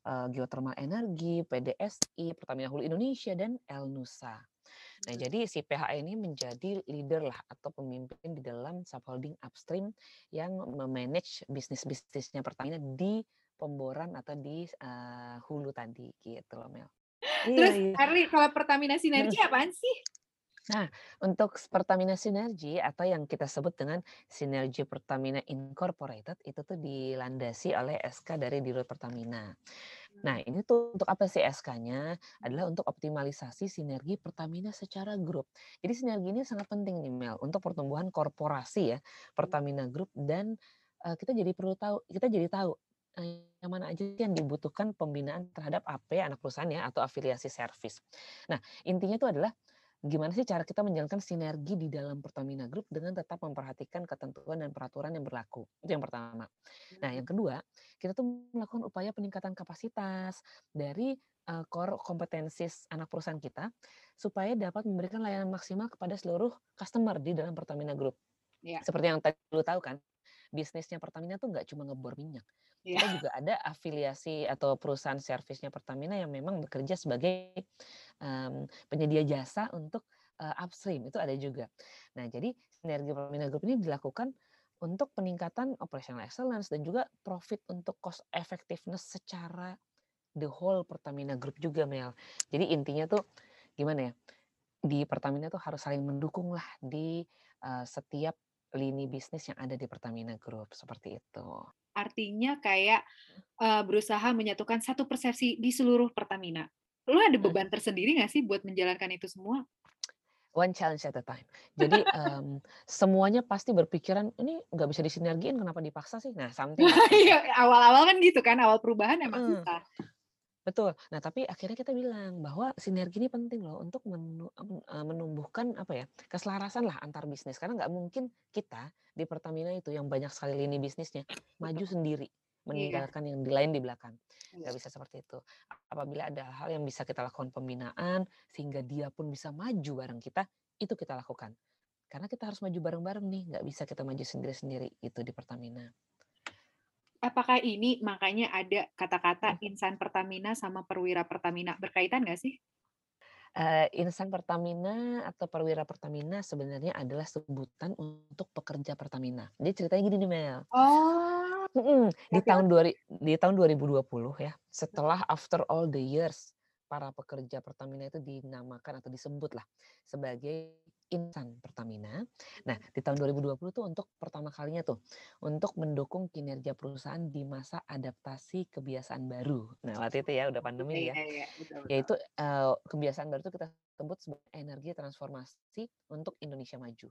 uh, Geothermal Energi, PDSI, Pertamina Hulu Indonesia, dan Elnusa. Nah, jadi si PHE ini menjadi leader lah atau pemimpin di dalam subholding upstream yang memanage bisnis-bisnisnya Pertamina di pemboran atau di uh, hulu tadi gitu loh Mel. Terus iya, iya. kalau Pertamina Sinergi apaan sih? Nah, untuk Pertamina Sinergi atau yang kita sebut dengan Sinergi Pertamina Incorporated itu tuh dilandasi oleh SK dari Dirut Pertamina. Nah, hmm. ini tuh untuk apa sih SK-nya? Adalah untuk optimalisasi sinergi Pertamina secara grup. Jadi sinergi ini sangat penting nih Mel untuk pertumbuhan korporasi ya hmm. Pertamina Group dan uh, kita jadi perlu tahu, kita jadi tahu yang mana aja yang dibutuhkan pembinaan terhadap AP anak perusahaan ya atau afiliasi servis. Nah, intinya itu adalah gimana sih cara kita menjalankan sinergi di dalam Pertamina Group dengan tetap memperhatikan ketentuan dan peraturan yang berlaku. Itu yang pertama. Nah, yang kedua, kita tuh melakukan upaya peningkatan kapasitas dari uh, core kompetensi anak perusahaan kita supaya dapat memberikan layanan maksimal kepada seluruh customer di dalam Pertamina Group. Ya. Seperti yang tadi lu tahu kan, bisnisnya Pertamina tuh nggak cuma ngebor minyak. Ya. Kita juga ada afiliasi atau perusahaan servisnya Pertamina yang memang bekerja sebagai um, penyedia jasa untuk uh, upstream itu ada juga. Nah, jadi sinergi Pertamina Group ini dilakukan untuk peningkatan operational excellence dan juga profit untuk cost effectiveness secara the whole Pertamina Group juga Mel. Jadi intinya tuh gimana ya? Di Pertamina tuh harus saling mendukung lah di uh, setiap lini bisnis yang ada di Pertamina Group seperti itu. Artinya kayak uh, berusaha menyatukan satu persepsi di seluruh Pertamina lu ada beban tersendiri nggak sih buat menjalankan itu semua? One challenge at a time. Jadi um, semuanya pasti berpikiran ini nggak bisa disinergiin, kenapa dipaksa sih? Nah, something. Iya, awal-awal kan gitu kan, awal perubahan emang hmm. susah. Betul. Nah, tapi akhirnya kita bilang bahwa sinergi ini penting loh untuk menumbuhkan apa ya keselarasan lah antar bisnis. Karena nggak mungkin kita di Pertamina itu yang banyak sekali lini bisnisnya maju sendiri. Iya. meninggalkan yang di lain di belakang. Iya. Nggak bisa seperti itu. Apabila ada hal yang bisa kita lakukan pembinaan sehingga dia pun bisa maju bareng kita, itu kita lakukan. Karena kita harus maju bareng-bareng nih, nggak bisa kita maju sendiri-sendiri itu di Pertamina. Apakah ini makanya ada kata-kata hmm. insan Pertamina sama perwira Pertamina berkaitan nggak sih? Uh, insan Pertamina atau perwira Pertamina sebenarnya adalah sebutan untuk pekerja Pertamina. Jadi ceritanya gini nih Mel. Oh, Mhm, di tahun dua di tahun 2020 ya, setelah after all the years, para pekerja Pertamina itu dinamakan atau disebutlah sebagai insan Pertamina. Nah, di tahun 2020 tuh untuk pertama kalinya tuh untuk mendukung kinerja perusahaan di masa adaptasi kebiasaan baru. Nah, waktu itu ya udah pandemi ya. Iya, iya, betul, betul. Yaitu uh, kebiasaan baru itu kita sebut sebagai energi transformasi untuk Indonesia maju.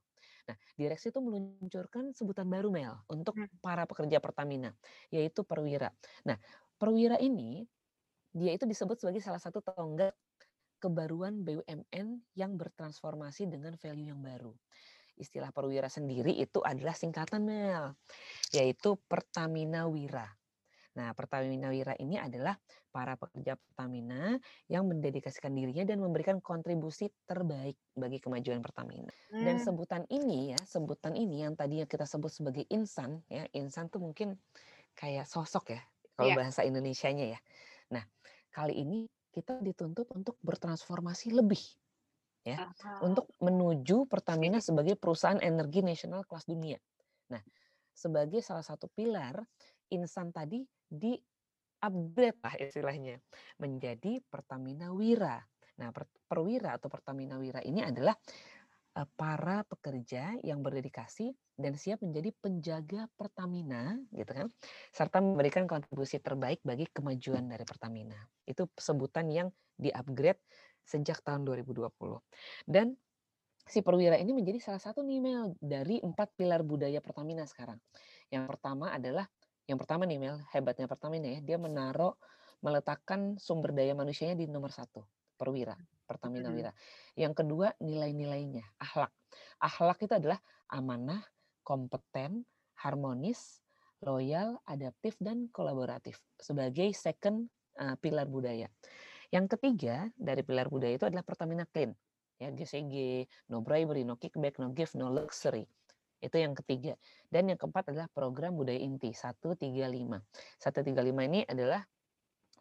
Nah, direksi itu meluncurkan sebutan baru Mel untuk hmm. para pekerja Pertamina, yaitu perwira. Nah, perwira ini dia itu disebut sebagai salah satu tonggak kebaruan BUMN yang bertransformasi dengan value yang baru. Istilah perwira sendiri itu adalah singkatan Mel, yaitu Pertamina Wira. Nah, Pertamina Wira ini adalah para pekerja Pertamina yang mendedikasikan dirinya dan memberikan kontribusi terbaik bagi kemajuan Pertamina. Hmm. Dan sebutan ini ya, sebutan ini yang tadinya kita sebut sebagai insan ya, insan tuh mungkin kayak sosok ya kalau yeah. bahasa Indonesianya ya. Nah, kali ini kita dituntut untuk bertransformasi lebih ya, uh untuk menuju Pertamina sebagai perusahaan energi nasional kelas dunia. Nah, sebagai salah satu pilar insan tadi di upgrade lah istilahnya menjadi Pertamina Wira. Nah, perwira atau Pertamina Wira ini adalah para pekerja yang berdedikasi dan siap menjadi penjaga Pertamina, gitu kan, serta memberikan kontribusi terbaik bagi kemajuan dari Pertamina. Itu sebutan yang di-upgrade sejak tahun 2020. Dan si perwira ini menjadi salah satu Mel dari empat pilar budaya Pertamina sekarang. Yang pertama adalah yang pertama nih Mel, hebatnya Pertamina ya, dia menaruh meletakkan sumber daya manusianya di nomor satu, perwira. Pertamina Wira. Yang kedua nilai-nilainya, akhlak. Akhlak itu adalah amanah, kompeten, harmonis, loyal, adaptif dan kolaboratif sebagai second uh, pilar budaya. Yang ketiga dari pilar budaya itu adalah Pertamina Clean. Ya, GCG, no bribery, no kickback, no gift, no luxury. Itu yang ketiga. Dan yang keempat adalah program budaya inti 135. 135 ini adalah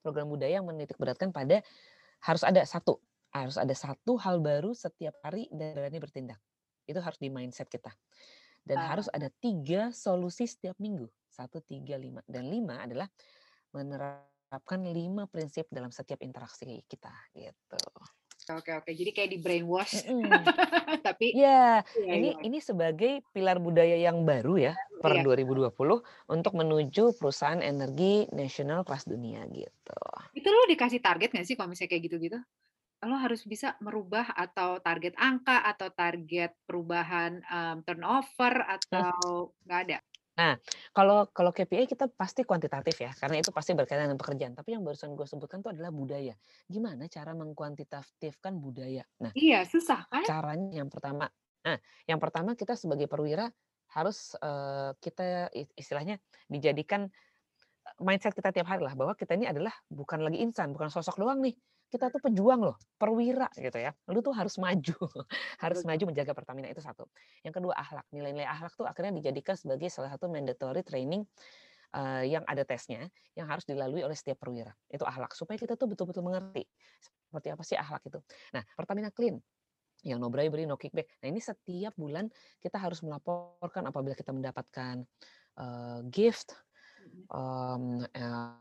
program budaya yang menitik beratkan pada harus ada satu harus ada satu hal baru setiap hari dan berani bertindak. Itu harus di mindset kita. Dan uh. harus ada tiga solusi setiap minggu. Satu, tiga, lima. Dan lima adalah menerapkan lima prinsip dalam setiap interaksi kita. Gitu. Oke oke, jadi kayak di brainwash. Mm Tapi ya, ya ini ya. ini sebagai pilar budaya yang baru ya per ya. 2020 untuk menuju perusahaan energi nasional kelas dunia gitu. Itu lo dikasih target nggak sih kalau misalnya kayak gitu-gitu? Lo harus bisa merubah atau target angka atau target perubahan um, turnover atau nggak ada? Nah, kalau kalau KPI kita pasti kuantitatif ya, karena itu pasti berkaitan dengan pekerjaan. Tapi yang barusan gue sebutkan itu adalah budaya. Gimana cara mengkuantitatifkan budaya? Nah, iya susah kan? Caranya yang pertama, nah yang pertama kita sebagai perwira harus uh, kita istilahnya dijadikan mindset kita tiap hari lah bahwa kita ini adalah bukan lagi insan, bukan sosok doang nih kita tuh pejuang loh, perwira gitu ya. Lu tuh harus maju, harus maju menjaga Pertamina itu satu. Yang kedua akhlak, nilai-nilai akhlak tuh akhirnya dijadikan sebagai salah satu mandatory training uh, yang ada tesnya yang harus dilalui oleh setiap perwira. Itu akhlak supaya kita tuh betul-betul mengerti seperti apa sih akhlak itu. Nah, Pertamina Clean yang no bribery, no kickback. Nah, ini setiap bulan kita harus melaporkan apabila kita mendapatkan uh, gift, um, uh,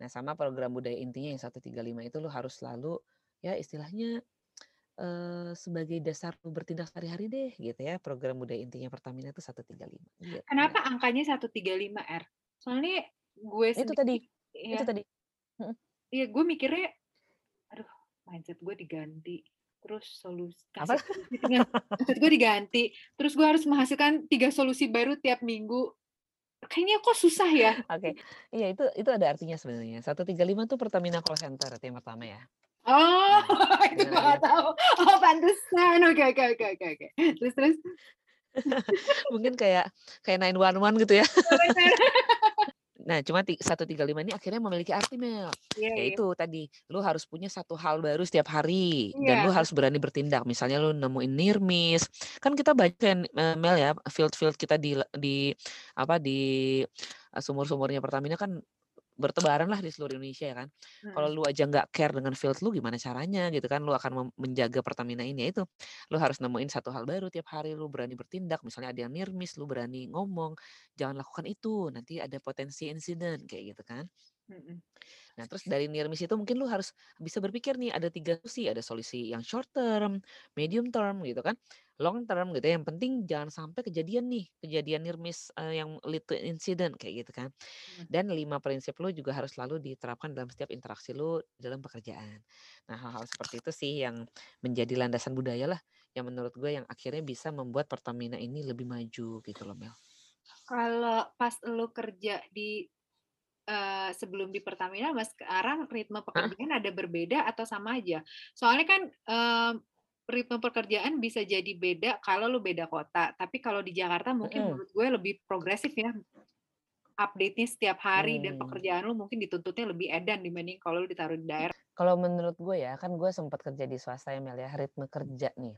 Nah, sama program budaya intinya yang 135 itu lo harus selalu ya istilahnya eh, sebagai dasar lu bertindak sehari-hari deh gitu ya. Program budaya intinya Pertamina itu 135. Gitu. Kenapa angkanya 135 R? Soalnya gue sendiri, itu tadi. Ya, itu tadi. Iya, gue mikirnya aduh, mindset gue diganti terus solusi apa? maksud gue diganti terus gue harus menghasilkan tiga solusi baru tiap minggu Kayaknya kok susah ya? Oke. Iya, itu itu ada artinya sebenarnya. 135 tuh Pertamina Call Center yang pertama ya. Oh, nah, itu gue nggak tahu. Oh, pantesan. Oke, oke, oke, oke, oke. Terus, terus. Mungkin kayak kayak 911 gitu ya. Nah, cuma 135 ini akhirnya memiliki arti Mel. Yeah, Yaitu yeah. tadi lu harus punya satu hal baru setiap hari yeah. dan lu harus berani bertindak. Misalnya lu nemuin nirmis. Kan kita baca eh, Mel ya, field-field kita di di apa di eh, sumur-sumurnya Pertamina kan bertebaran lah di seluruh Indonesia ya kan. Hmm. Kalau lu aja nggak care dengan field lu gimana caranya gitu kan. Lu akan menjaga Pertamina ini ya itu. Lu harus nemuin satu hal baru tiap hari lu berani bertindak. Misalnya ada yang nirmis lu berani ngomong. Jangan lakukan itu. Nanti ada potensi insiden kayak gitu kan. Nah, terus dari near miss itu mungkin lu harus bisa berpikir nih ada tiga solusi, ada solusi yang short term, medium term gitu kan, long term gitu. Ya. Yang penting jangan sampai kejadian nih, kejadian near miss uh, yang lead to incident kayak gitu kan. Dan lima prinsip lu juga harus selalu diterapkan dalam setiap interaksi lu dalam pekerjaan. Nah, hal-hal seperti itu sih yang menjadi landasan budaya lah yang menurut gue yang akhirnya bisa membuat Pertamina ini lebih maju gitu loh Mel. Kalau pas lu kerja di uh, sebelum di Pertamina mas sekarang ritme pekerjaan Hah? ada berbeda atau sama aja? Soalnya kan uh, ritme pekerjaan bisa jadi beda kalau lu beda kota, tapi kalau di Jakarta mungkin mm. menurut gue lebih progresif ya. Update-nya setiap hari hmm. dan pekerjaan lu mungkin dituntutnya lebih edan dibanding kalau lu ditaruh di daerah. Kalau menurut gue ya, kan gue sempat kerja di swasta ya Mel ya, ritme kerja nih.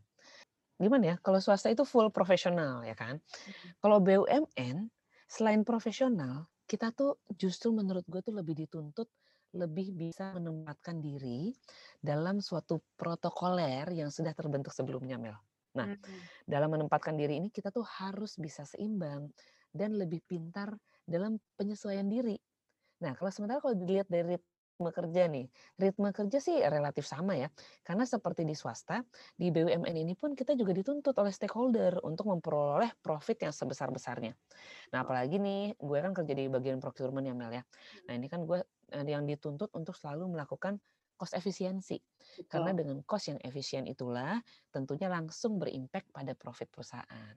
Gimana ya, kalau swasta itu full profesional ya kan. Hmm. Kalau BUMN, selain profesional, kita tuh justru menurut gue tuh lebih dituntut lebih bisa menempatkan diri dalam suatu protokoler yang sudah terbentuk sebelumnya Mel. Nah, hmm. dalam menempatkan diri ini kita tuh harus bisa seimbang dan lebih pintar dalam penyesuaian diri. Nah, kalau sementara kalau dilihat dari ritme kerja nih. Ritme kerja sih relatif sama ya. Karena seperti di swasta, di BUMN ini pun kita juga dituntut oleh stakeholder untuk memperoleh profit yang sebesar-besarnya. Nah, apalagi nih, gue kan kerja di bagian procurement ya Mel ya. Nah, ini kan gue eh, yang dituntut untuk selalu melakukan cost efisiensi. Karena dengan cost yang efisien itulah tentunya langsung berimpact pada profit perusahaan.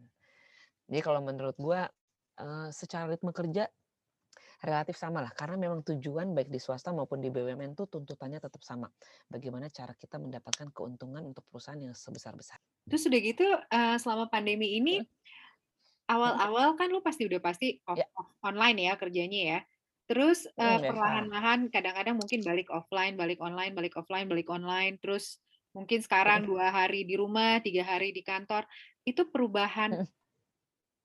Jadi kalau menurut gue eh, secara ritme kerja relatif sama lah karena memang tujuan baik di swasta maupun di BUMN itu tuntutannya tetap sama. Bagaimana cara kita mendapatkan keuntungan untuk perusahaan yang sebesar-besar. Terus udah gitu uh, selama pandemi ini awal-awal kan lu pasti udah pasti off, ya. off online ya kerjanya ya. Terus uh, perlahan-lahan kadang-kadang mungkin balik offline, balik online, balik offline, balik online. Terus mungkin sekarang dua hari di rumah, tiga hari di kantor. Itu perubahan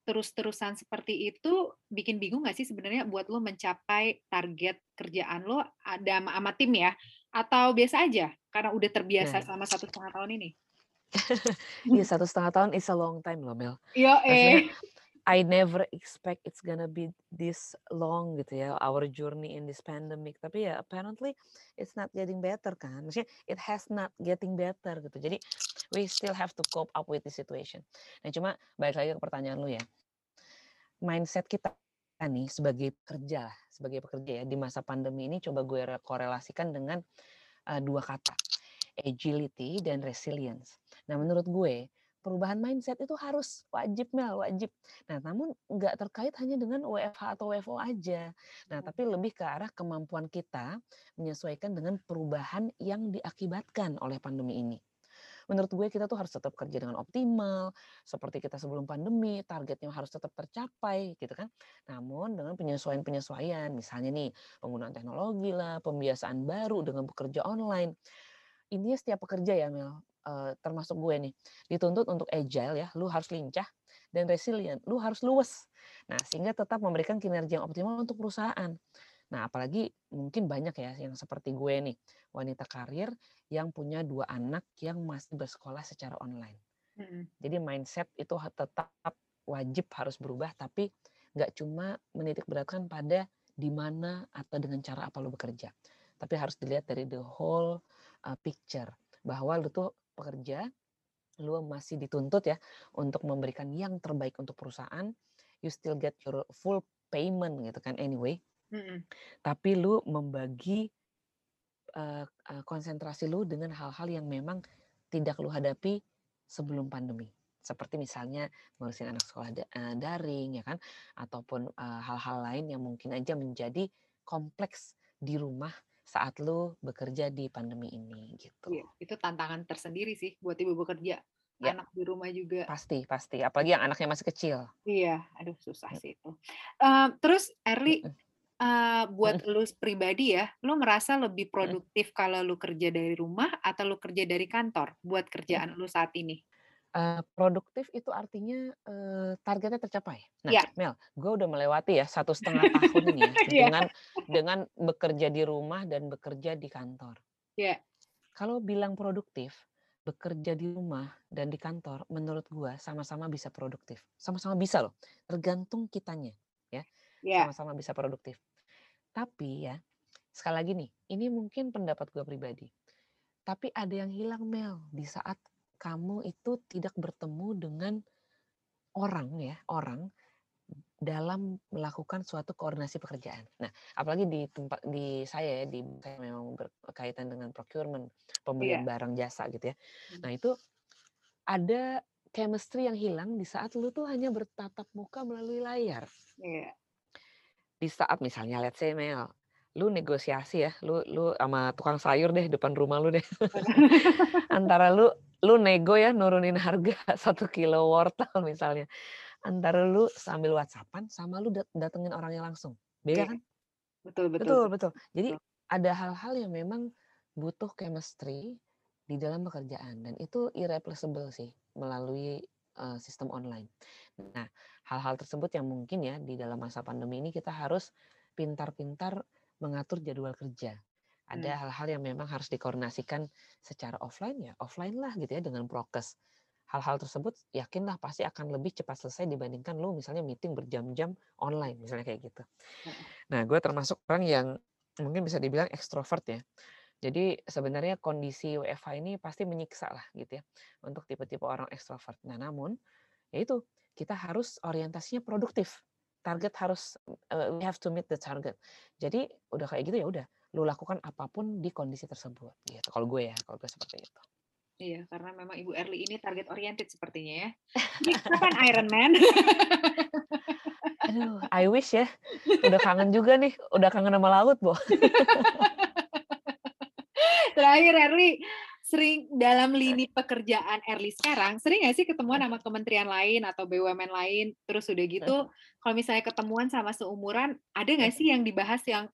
terus-terusan seperti itu bikin bingung nggak sih sebenarnya buat lo mencapai target kerjaan lo ada sama, sama tim ya atau biasa aja karena udah terbiasa nah. selama satu setengah tahun ini? Iya satu setengah tahun is a long time loh Mel. Iya eh. I never expect it's gonna be this long gitu ya our journey in this pandemic. Tapi ya apparently it's not getting better kan. Maksudnya it has not getting better gitu. Jadi we still have to cope up with the situation. Nah cuma balik lagi ke pertanyaan lu ya. Mindset kita nih sebagai pekerja, sebagai pekerja ya di masa pandemi ini coba gue korelasikan dengan uh, dua kata, agility dan resilience. Nah menurut gue perubahan mindset itu harus wajib Mel, wajib. Nah, namun nggak terkait hanya dengan WFH atau WFO aja. Nah, hmm. tapi lebih ke arah kemampuan kita menyesuaikan dengan perubahan yang diakibatkan oleh pandemi ini menurut gue kita tuh harus tetap kerja dengan optimal seperti kita sebelum pandemi targetnya harus tetap tercapai gitu kan namun dengan penyesuaian-penyesuaian misalnya nih penggunaan teknologi lah pembiasaan baru dengan bekerja online ini setiap pekerja ya Mel uh, termasuk gue nih dituntut untuk agile ya lu harus lincah dan resilient lu harus luwes nah sehingga tetap memberikan kinerja yang optimal untuk perusahaan Nah, apalagi mungkin banyak ya yang seperti gue nih, wanita karir yang punya dua anak yang masih bersekolah secara online. Hmm. Jadi mindset itu tetap wajib harus berubah, tapi nggak cuma menitik beratkan pada di mana atau dengan cara apa lo bekerja, tapi harus dilihat dari the whole uh, picture bahwa lo tuh pekerja, lo masih dituntut ya untuk memberikan yang terbaik untuk perusahaan, you still get your full payment gitu kan anyway Mhm. Tapi lu membagi, uh, uh, konsentrasi lu dengan hal-hal yang memang tidak lu hadapi sebelum pandemi. Seperti misalnya ngurusin anak sekolah da uh, daring ya kan, ataupun, uh, hal-hal lain yang mungkin aja menjadi kompleks di rumah saat lu bekerja di pandemi ini, gitu. Iya, itu tantangan tersendiri sih buat ibu bekerja, Ya. anak di rumah juga. Pasti pasti, apalagi yang anaknya masih kecil. Iya, aduh susah sih itu. Uh, terus Erli uh, buat lu pribadi ya, lu merasa lebih produktif kalau lu kerja dari rumah atau lu kerja dari kantor buat kerjaan lu saat ini? Uh, produktif itu artinya uh, targetnya tercapai. Nah, ya. Mel, gue udah melewati ya satu setengah tahun ini ya, iya. dengan dengan bekerja di rumah dan bekerja di kantor. Ya. Kalau bilang produktif, bekerja di rumah dan di kantor, menurut gue sama-sama bisa produktif. Sama-sama bisa loh, tergantung kitanya, ya. ya. Sama-sama bisa produktif. Tapi ya, sekali lagi nih, ini mungkin pendapat gue pribadi. Tapi ada yang hilang Mel di saat kamu itu tidak bertemu dengan orang ya, orang dalam melakukan suatu koordinasi pekerjaan. Nah, apalagi di tempat di saya ya, di saya memang berkaitan dengan procurement, pembelian yeah. barang jasa gitu ya. Hmm. Nah, itu ada chemistry yang hilang di saat lu tuh hanya bertatap muka melalui layar. Yeah di saat misalnya let's say Mel, lu negosiasi ya, lu lu sama tukang sayur deh depan rumah lu deh. Antara lu lu nego ya nurunin harga satu kilo wortel misalnya. Antara lu sambil WhatsAppan sama lu datengin orangnya langsung. Beda kan? Betul, betul. Betul, betul. Jadi ada hal-hal yang memang butuh chemistry di dalam pekerjaan dan itu irreplaceable sih melalui uh, sistem online. Nah, hal-hal tersebut yang mungkin ya di dalam masa pandemi ini kita harus pintar-pintar mengatur jadwal kerja. Ada hmm. hal-hal yang memang harus dikoordinasikan secara offline ya, offline lah gitu ya dengan prokes. Hal-hal tersebut yakinlah pasti akan lebih cepat selesai dibandingkan lu misalnya meeting berjam-jam online misalnya kayak gitu. Nah, gue termasuk orang yang mungkin bisa dibilang ekstrovert ya. Jadi sebenarnya kondisi WFH ini pasti menyiksa lah gitu ya untuk tipe-tipe orang ekstrovert. Nah namun ya itu kita harus orientasinya produktif. Target harus uh, we have to meet the target. Jadi udah kayak gitu ya udah lu lakukan apa pun di kondisi tersebut gitu. Kalau gue ya, kalau gue seperti itu. Iya, karena memang Ibu Erli ini target oriented sepertinya ya. Jadi kapan Iron Man? Aduh, I wish ya. Udah kangen juga nih, udah kangen sama laut, Bo. Terakhir Erli, sering dalam lini pekerjaan Erli sekarang, sering nggak sih ketemuan sama kementerian lain atau BUMN lain, terus udah gitu, kalau misalnya ketemuan sama seumuran, ada nggak sih yang dibahas yang,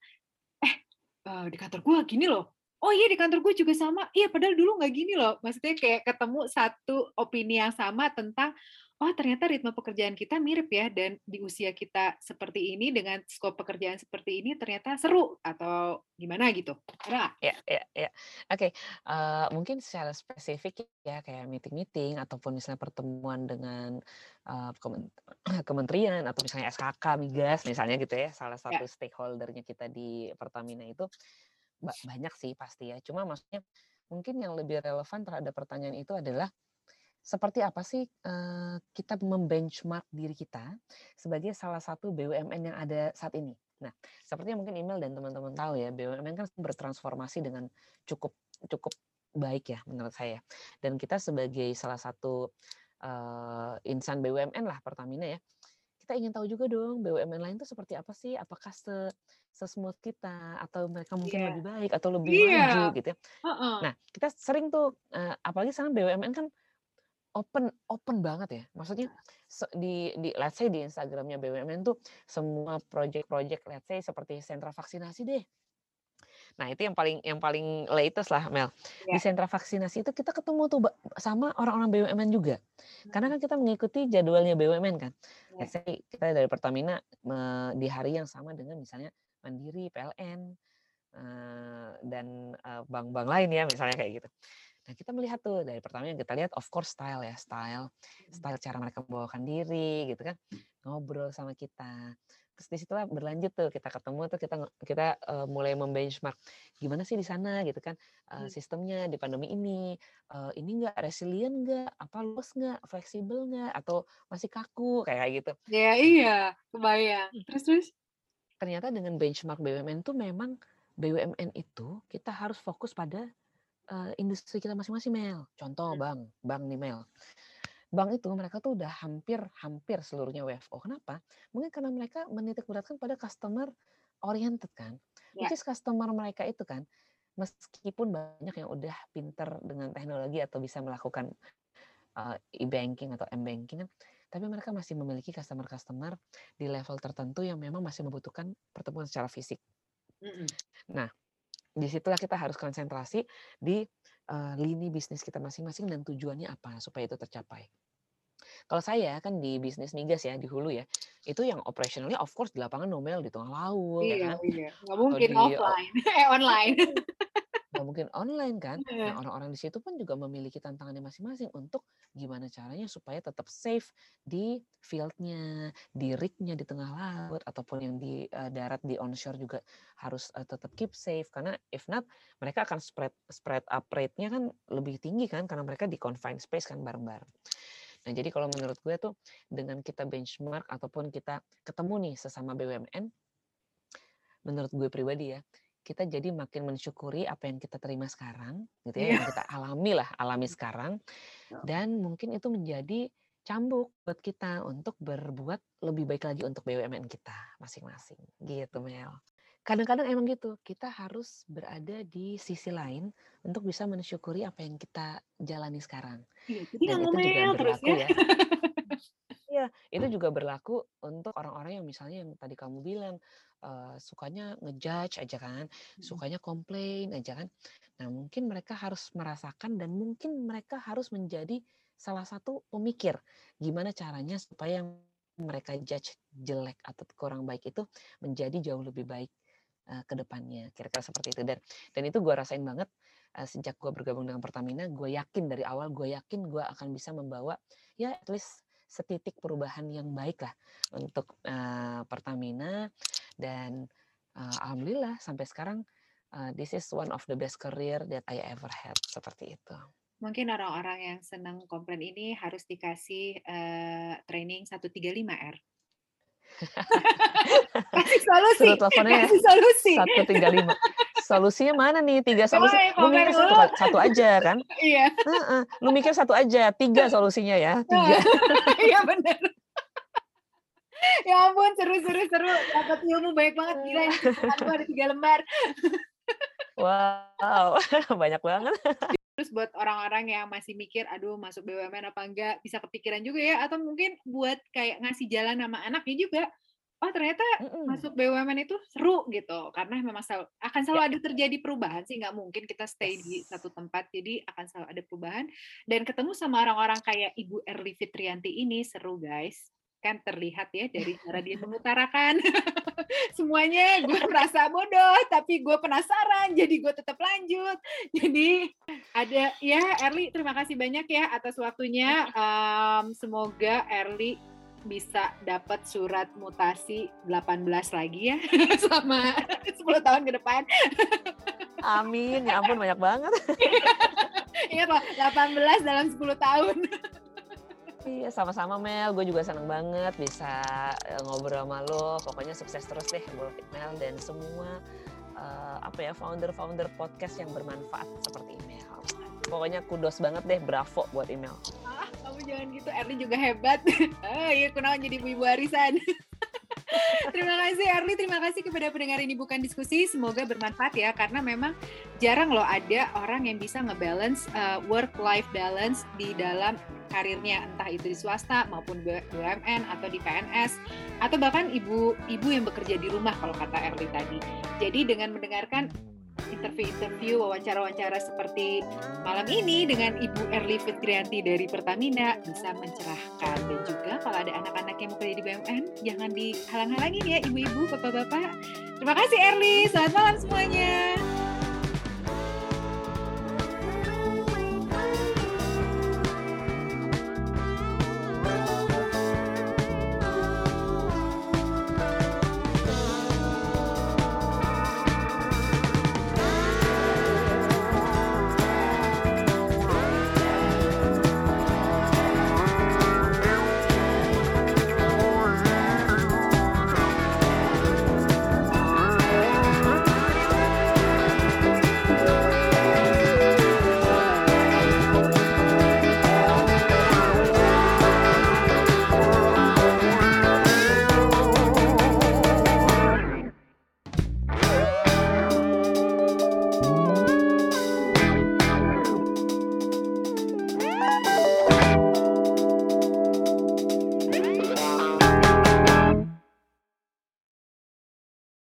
uh, di kantor gue gini loh, oh iya di kantor gue juga sama, iya padahal dulu nggak gini loh, maksudnya kayak ketemu satu opini yang sama tentang, oh ternyata ritme pekerjaan kita mirip ya dan di usia kita seperti ini dengan skop pekerjaan seperti ini ternyata seru atau gimana gitu? Ada Ya ya ya oke uh, mungkin secara spesifik ya kayak meeting-meeting ataupun misalnya pertemuan dengan uh, kementerian atau misalnya SKK migas misalnya gitu ya salah satu ya. stakeholdernya kita di Pertamina itu banyak sih pasti ya. Cuma maksudnya mungkin yang lebih relevan terhadap pertanyaan itu adalah seperti apa sih uh, kita membenchmark diri kita sebagai salah satu BUMN yang ada saat ini. Nah, seperti yang mungkin email dan teman-teman tahu ya, BUMN kan bertransformasi dengan cukup cukup baik ya menurut saya. Dan kita sebagai salah satu uh, insan BUMN lah Pertamina ya, kita ingin tahu juga dong BUMN lain itu seperti apa sih? Apakah se sesmooth kita atau mereka mungkin yeah. lebih baik atau lebih yeah. maju gitu ya. Uh -uh. Nah, kita sering tuh uh, apalagi sekarang BUMN kan open open banget ya. Maksudnya di di let's say di Instagramnya BUMN tuh semua project-project let's say seperti sentra vaksinasi deh. Nah, itu yang paling yang paling latest lah Mel. Ya. Di sentra vaksinasi itu kita ketemu tuh sama orang-orang BUMN juga. Karena kan kita mengikuti jadwalnya BUMN kan. Ya. Let's say kita dari Pertamina di hari yang sama dengan misalnya Mandiri, PLN eh, dan eh, bank-bank lain ya misalnya kayak gitu. Nah, kita melihat tuh dari pertama yang kita lihat of course style ya, style, hmm. style cara mereka membawakan diri gitu kan, ngobrol sama kita. Terus di situlah berlanjut tuh kita ketemu tuh kita kita uh, mulai membenchmark gimana sih di sana gitu kan uh, sistemnya di pandemi ini uh, ini enggak resilient enggak apa luas enggak fleksibel enggak atau masih kaku kayak gitu. Ya iya kebayang. Hmm. Terus terus ternyata dengan benchmark BUMN tuh memang BUMN itu kita harus fokus pada uh, industri kita masing-masing Mel. Contoh hmm. bank, bank nih Mel. Bank itu mereka tuh udah hampir-hampir seluruhnya WFO. Kenapa? Mungkin karena mereka menitik beratkan pada customer oriented kan. Yeah. Which is customer mereka itu kan, meskipun banyak yang udah pinter dengan teknologi atau bisa melakukan uh, e-banking atau m-banking kan, tapi mereka masih memiliki customer-customer di level tertentu yang memang masih membutuhkan pertemuan secara fisik. Mm -hmm. Nah, di situlah kita harus konsentrasi di uh, lini bisnis kita masing-masing dan tujuannya apa supaya itu tercapai. Kalau saya kan di bisnis migas ya di hulu ya, itu yang operationalnya of course di lapangan nomel di tengah laut, ya iya, ya kan? Iya, nggak mungkin di, offline, eh online. nggak mungkin online kan. Nah orang-orang di situ pun juga memiliki tantangannya masing-masing untuk gimana caranya supaya tetap safe di fieldnya, di rignya di tengah laut ataupun yang di uh, darat di onshore juga harus uh, tetap keep safe karena if not mereka akan spread spread up rate-nya kan lebih tinggi kan karena mereka di confined space kan bareng-bareng. Nah, jadi kalau menurut gue tuh dengan kita benchmark ataupun kita ketemu nih sesama BUMN, menurut gue pribadi ya, kita jadi makin mensyukuri apa yang kita terima sekarang, gitu ya, yeah. yang kita alami lah, alami sekarang, ya. dan mungkin itu menjadi cambuk buat kita untuk berbuat lebih baik lagi untuk BUMN kita masing-masing, gitu Mel. Kadang-kadang emang gitu, kita harus berada di sisi lain untuk bisa mensyukuri apa yang kita jalani sekarang. Iya, jadi dan itu juga berlaku ya. ya. Iya, itu juga berlaku untuk orang-orang yang misalnya yang tadi kamu bilang uh, sukanya ngejudge aja kan, sukanya komplain aja kan. Nah, mungkin mereka harus merasakan dan mungkin mereka harus menjadi salah satu pemikir gimana caranya supaya yang mereka judge jelek atau kurang baik itu menjadi jauh lebih baik uh, ke depannya. Kira-kira seperti itu dan dan itu gue rasain banget sejak gue bergabung dengan Pertamina, gue yakin dari awal gue yakin gue akan bisa membawa ya at least setitik perubahan yang baik lah untuk uh, Pertamina dan uh, alhamdulillah sampai sekarang uh, this is one of the best career that I ever had seperti itu. Mungkin orang-orang yang senang komplain ini harus dikasih uh, training 135R. kasih solusi. Suruh teleponnya kasih solusi. 135. Solusinya mana nih? Tiga solusi. Lu mikir satu, satu aja kan? Iya. Uh -uh. Lu mikir satu aja. Tiga solusinya ya. Tiga. Iya benar ya ampun seru seru seru dapat ilmu banyak banget gila ini aku ada tiga lembar wow banyak banget terus buat orang-orang yang masih mikir aduh masuk BUMN apa enggak bisa kepikiran juga ya atau mungkin buat kayak ngasih jalan sama anaknya juga oh ternyata mm masuk BUMN itu seru gitu karena memang selalu, akan selalu ya. ada terjadi perubahan sih nggak mungkin kita stay yes. di satu tempat jadi akan selalu ada perubahan. Dan ketemu sama orang-orang kayak Ibu Erli Fitrianti ini seru guys. Kan terlihat ya dari cara dia mengutarakan. Semuanya gue merasa bodoh tapi gue penasaran jadi gue tetap lanjut. Jadi ada ya Erli terima kasih banyak ya atas waktunya. Um, semoga Erli bisa dapat surat mutasi 18 lagi ya selama 10 tahun ke depan amin ya ampun banyak banget ingat loh 18 dalam 10 tahun Iya, sama-sama Mel. Gue juga seneng banget bisa eh, ngobrol sama lo. Pokoknya sukses terus deh buat Mel dan semua uh, apa ya founder-founder podcast yang bermanfaat seperti email. Pokoknya kudos banget deh, bravo buat email. Kamu jangan gitu. Erli juga hebat. oh iya, kenapa jadi ibu-ibu arisan. terima kasih Erli, terima kasih kepada pendengar ini bukan diskusi. Semoga bermanfaat ya karena memang jarang loh ada orang yang bisa ngebalance uh, work life balance di dalam karirnya entah itu di swasta maupun BUMN atau di PNS atau bahkan ibu-ibu yang bekerja di rumah kalau kata Erli tadi. Jadi dengan mendengarkan interview-interview, wawancara-wawancara seperti malam ini dengan Ibu Erli Fitrianti dari Pertamina bisa mencerahkan dan juga kalau ada anak-anak yang mau kerja di BUMN jangan dihalang-halangin ya ibu-ibu, bapak-bapak. Terima kasih Erli, selamat malam semuanya.